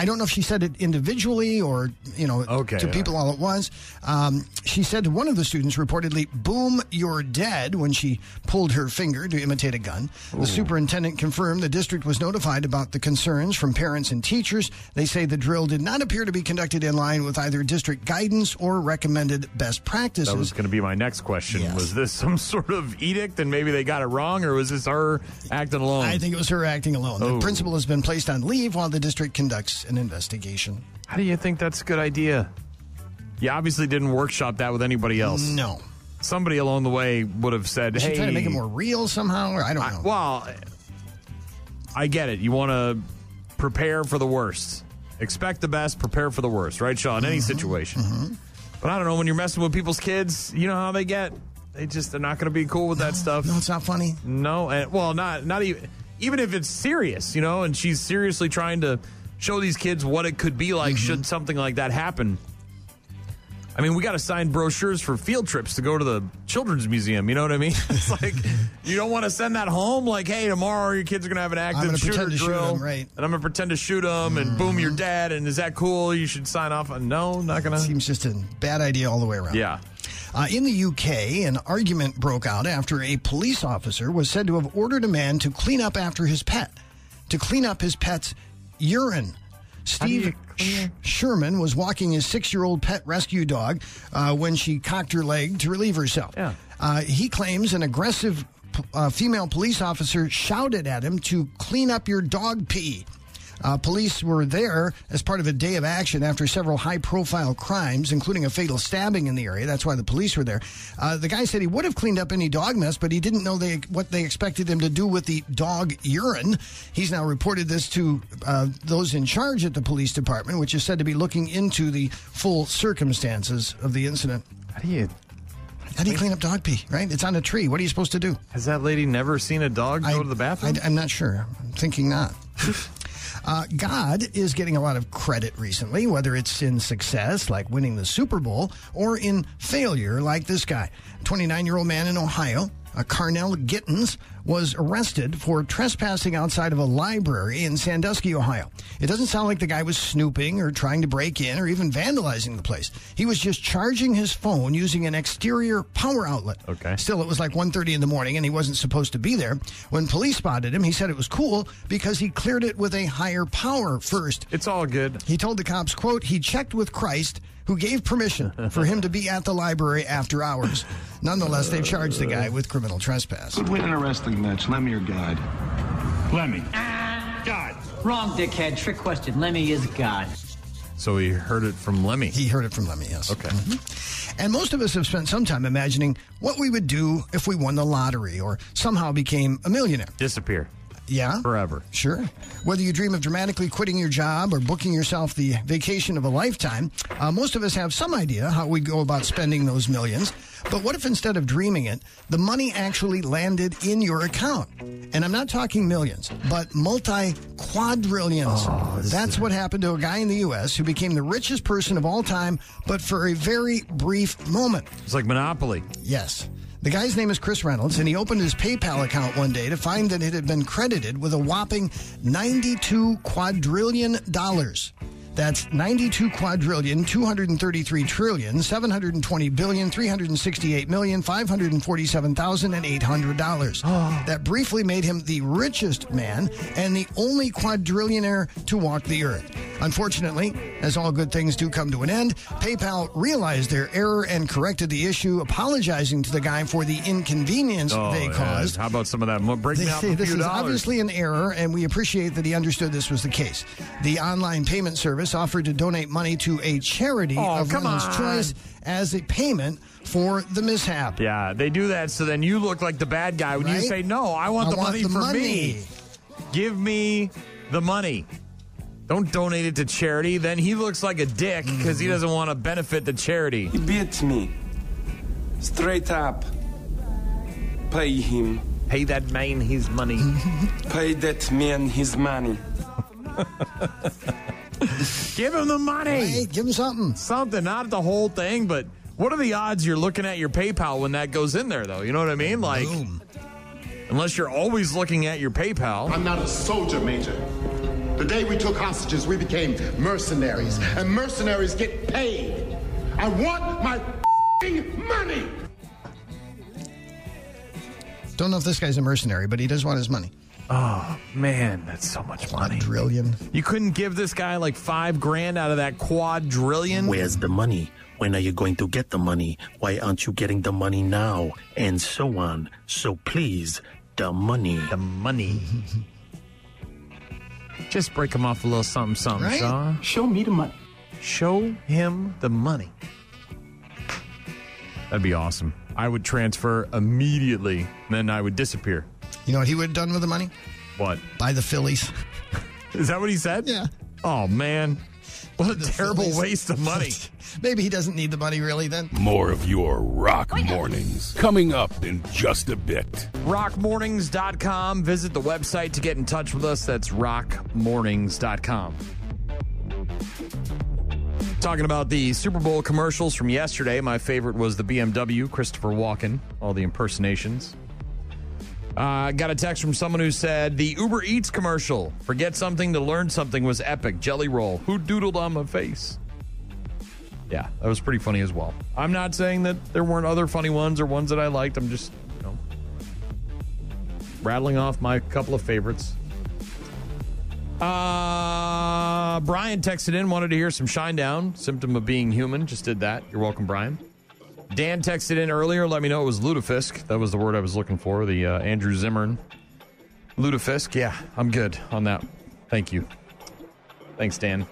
Speaker 3: I don't know if she said it individually or you know
Speaker 1: Okay,
Speaker 3: to
Speaker 1: yeah.
Speaker 3: people all at once. Um, she said to one of the students reportedly, "Boom, you're dead." When she pulled her finger to imitate a gun, the superintendent confirmed the district was notified about the concerns from parents and teachers. They say the drill did not appear to be conducted in line with either district guidance or recommended best practices.
Speaker 1: That was going to be my next question.
Speaker 3: Yes.
Speaker 1: Was this some sort of edict and maybe they got it wrong, or was this her acting alone?
Speaker 3: I think it was her acting alone.
Speaker 1: Oh.
Speaker 3: The principal has been placed on leave while the district conducts an investigation.
Speaker 1: How do you think that's a good idea? You obviously didn't workshop that with anybody else.
Speaker 3: No.
Speaker 1: Somebody along the way would have said, hey.
Speaker 3: trying to make it more real somehow? Or I don't know.
Speaker 1: Well, I get it. You want to prepare for the worst. Expect the best, prepare for the worst, right, Sean? In
Speaker 3: Mm-hmm.
Speaker 1: any situation. But I don't know, when you're messing with people's kids, you know how they get. They just, they're not going to be cool with that stuff.
Speaker 3: No, it's not funny.
Speaker 1: No, and well, not not even even if it's serious, you know, and she's seriously trying to show these kids what it could be like
Speaker 3: Mm-hmm.
Speaker 1: should something like that happen. I mean, we got to sign brochures for field trips to go to the children's museum. You know what I mean? It's like you don't want to send that home. Like, hey, tomorrow your kid's are gonna have an active shooter
Speaker 3: shoot
Speaker 1: drill,
Speaker 3: 'em, right.
Speaker 1: And I'm gonna pretend to shoot them, and boom, you're dead. And is that cool? You should sign off. on No, not gonna.
Speaker 3: Seems just a bad idea all the way around.
Speaker 1: Yeah.
Speaker 3: Uh, in the UK, an argument broke out after a police officer was said to have ordered a man to clean up after his pet, to clean up his pet's urine. Steve Sherman was walking his six year old pet rescue dog uh, when she cocked her leg to relieve herself.
Speaker 1: Yeah.
Speaker 3: Uh, he claims an aggressive p- uh, female police officer shouted at him to clean up your dog pee. Uh, police were there as part of a day of action after several high profile crimes, including a fatal stabbing in the area. That's why the police were there. Uh, the guy said he would have cleaned up any dog mess, but he didn't know they, what they expected him to do with the dog urine. He's now reported this to uh, those in charge at the police department, which is said to be looking into the full circumstances of the incident.
Speaker 1: How do you?
Speaker 3: How do you clean up dog pee, right? It's on a tree. What are you supposed to do?
Speaker 1: Has that lady never seen a dog go to the bathroom?
Speaker 3: I, am not sure. I'm thinking not. Uh, God is getting a lot of credit recently, whether it's in success, like winning the Super Bowl, or in failure, like this guy. 29 year old man in Ohio, uh, Carnell Gittens, was arrested for trespassing outside of a library in Sandusky, Ohio. It doesn't sound like the guy was snooping or trying to break in or even vandalizing the place. He was just charging his phone using an exterior power outlet.
Speaker 1: Okay.
Speaker 3: Still, it was like 1.30 in the morning and he wasn't supposed to be there. When police spotted him, he said it was cool because he cleared it with a higher power first.
Speaker 1: It's all good.
Speaker 3: He told the cops, quote, he checked with Christ who gave permission for him to be at the library after hours. Nonetheless, they've charged the guy with criminal trespass.
Speaker 29: Who'd win in a wrestling match, Lemmy or God?
Speaker 30: Lemmy. Ah, God. Wrong, dickhead. Trick question. Lemmy is God.
Speaker 1: So he heard it from Lemmy.
Speaker 3: He heard it from Lemmy, yes.
Speaker 1: Okay. Mm-hmm.
Speaker 3: And most of us have spent some time imagining what we would do if we won the lottery or somehow became a millionaire.
Speaker 1: Disappear.
Speaker 3: Yeah.
Speaker 1: Forever.
Speaker 3: Sure. Whether you dream of dramatically quitting your job or booking yourself the vacation of a lifetime, uh, most of us have some idea how we go about spending those millions. But what if instead of dreaming it, the money actually landed in your account? And I'm not talking millions, but multi quadrillions. That's what happened to a guy in the U.S. who became the richest person of all time, but for a very brief moment.
Speaker 1: It's like Monopoly.
Speaker 3: Yes. The guy's name is Chris Reynolds, and he opened his PayPal account one day to find that it had been credited with a whopping 92 quadrillion dollars. That's 92 quadrillion, 233 trillion, 720 billion, 368 million, 547,800 dollars. That briefly made him the richest man and the only quadrillionaire to walk the earth. Unfortunately, as all good things do come to an end, PayPal realized their error and corrected the issue, apologizing to the guy for the inconvenience
Speaker 1: Oh,
Speaker 3: they
Speaker 1: yeah.
Speaker 3: caused.
Speaker 1: How about some of that? Break
Speaker 3: They say this is
Speaker 1: dollars.
Speaker 3: obviously an error, and we appreciate that he understood this was the case. The online payment service offered to donate money to a charity
Speaker 1: Oh,
Speaker 3: of
Speaker 1: come on.
Speaker 3: choice as a payment for the mishap.
Speaker 1: Yeah, they do that so then you look like the bad guy when you say, No, I want
Speaker 3: I
Speaker 1: the
Speaker 3: want
Speaker 1: money
Speaker 3: the
Speaker 1: for
Speaker 3: money."
Speaker 1: me. Give me the money. Don't donate it to charity. Then he looks like a dick because he mm-hmm. doesn't want to benefit the charity.
Speaker 31: He beat me. Straight up. Pay him.
Speaker 1: Pay that man his money.
Speaker 31: Pay that man his money.
Speaker 1: Give him the money.
Speaker 3: Hey, give him something.
Speaker 1: Something, not the whole thing, but what are the odds you're looking at your PayPal when that goes in there, though? You know what I mean? Like, unless you're always looking at your PayPal.
Speaker 32: I'm not a soldier, Major. The day we took hostages, we became mercenaries, and mercenaries get paid. I want my f***ing money.
Speaker 3: Don't know if this guy's a mercenary, but he does want his money.
Speaker 1: Oh man, that's so much money.
Speaker 3: Quadrillion.
Speaker 1: You couldn't give this guy like five grand out of that quadrillion.
Speaker 33: Where's the money? When are you going to get the money? Why aren't you getting the money now? And so on. So please, the money.
Speaker 1: The money. Just break him off a little something, something,
Speaker 33: Right?
Speaker 1: Shaw.
Speaker 31: Show me the money.
Speaker 1: Show him the money. That'd be awesome. I would transfer immediately, then I would disappear.
Speaker 3: You know what he would have done with the money?
Speaker 1: What?
Speaker 3: Buy the Phillies.
Speaker 1: Is that what he said?
Speaker 3: Yeah.
Speaker 1: Oh man, what a terrible
Speaker 3: Phillies.
Speaker 1: waste of money.
Speaker 3: Maybe he doesn't need the money really then.
Speaker 2: More of your rock mornings coming up in just a bit.
Speaker 1: rockmornings.com. Visit the website to get in touch with us. That's rockmornings.com. Talking about the Super Bowl commercials from yesterday, my favorite was the BMW, Christopher Walken, all the impersonations. Uh, got a text from someone who said the Uber Eats commercial, forget something to learn something, was epic. Jelly roll. Who doodled on my face? Yeah, that was pretty funny as well. I'm not saying that there weren't other funny ones or ones that I liked. I'm just, you know, rattling off my couple of favorites. Uh, Brian texted in, wanted to hear some Shinedown, symptom of being human. Just did that. You're welcome, Brian. Dan texted in earlier, let me know it was lutefisk. That was the word I was looking for, the uh, Andrew Zimmern. Lutefisk, yeah, I'm good on that. Thank you. Thanks, Dan.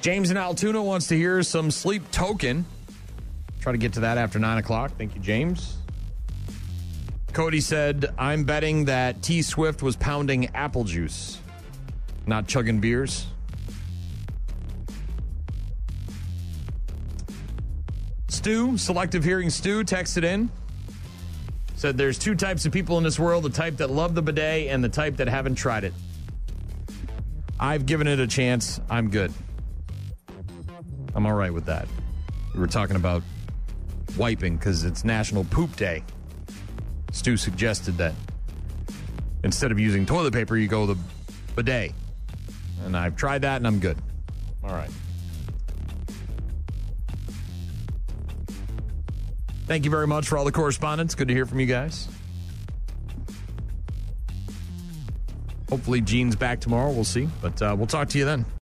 Speaker 1: James in Altoona wants to hear some sleep token. Try to get to that after 9 o'clock. Thank you, James. Cody said, I'm betting that T Swift was pounding apple juice, not chugging beers. Stu, selective hearing Stu, texted in. Said there's two types of people in this world the type that love the bidet and the type that haven't tried it. I've given it a chance. I'm good. I'm all right with that. We were talking about wiping because it's National Poop Day. Stu suggested that instead of using toilet paper, you go the bidet. And I've tried that and I'm good. All right. Thank you very much for all the correspondence. Good to hear from you guys. Hopefully, Jean's back tomorrow. We'll see. But uh, we'll talk to you then.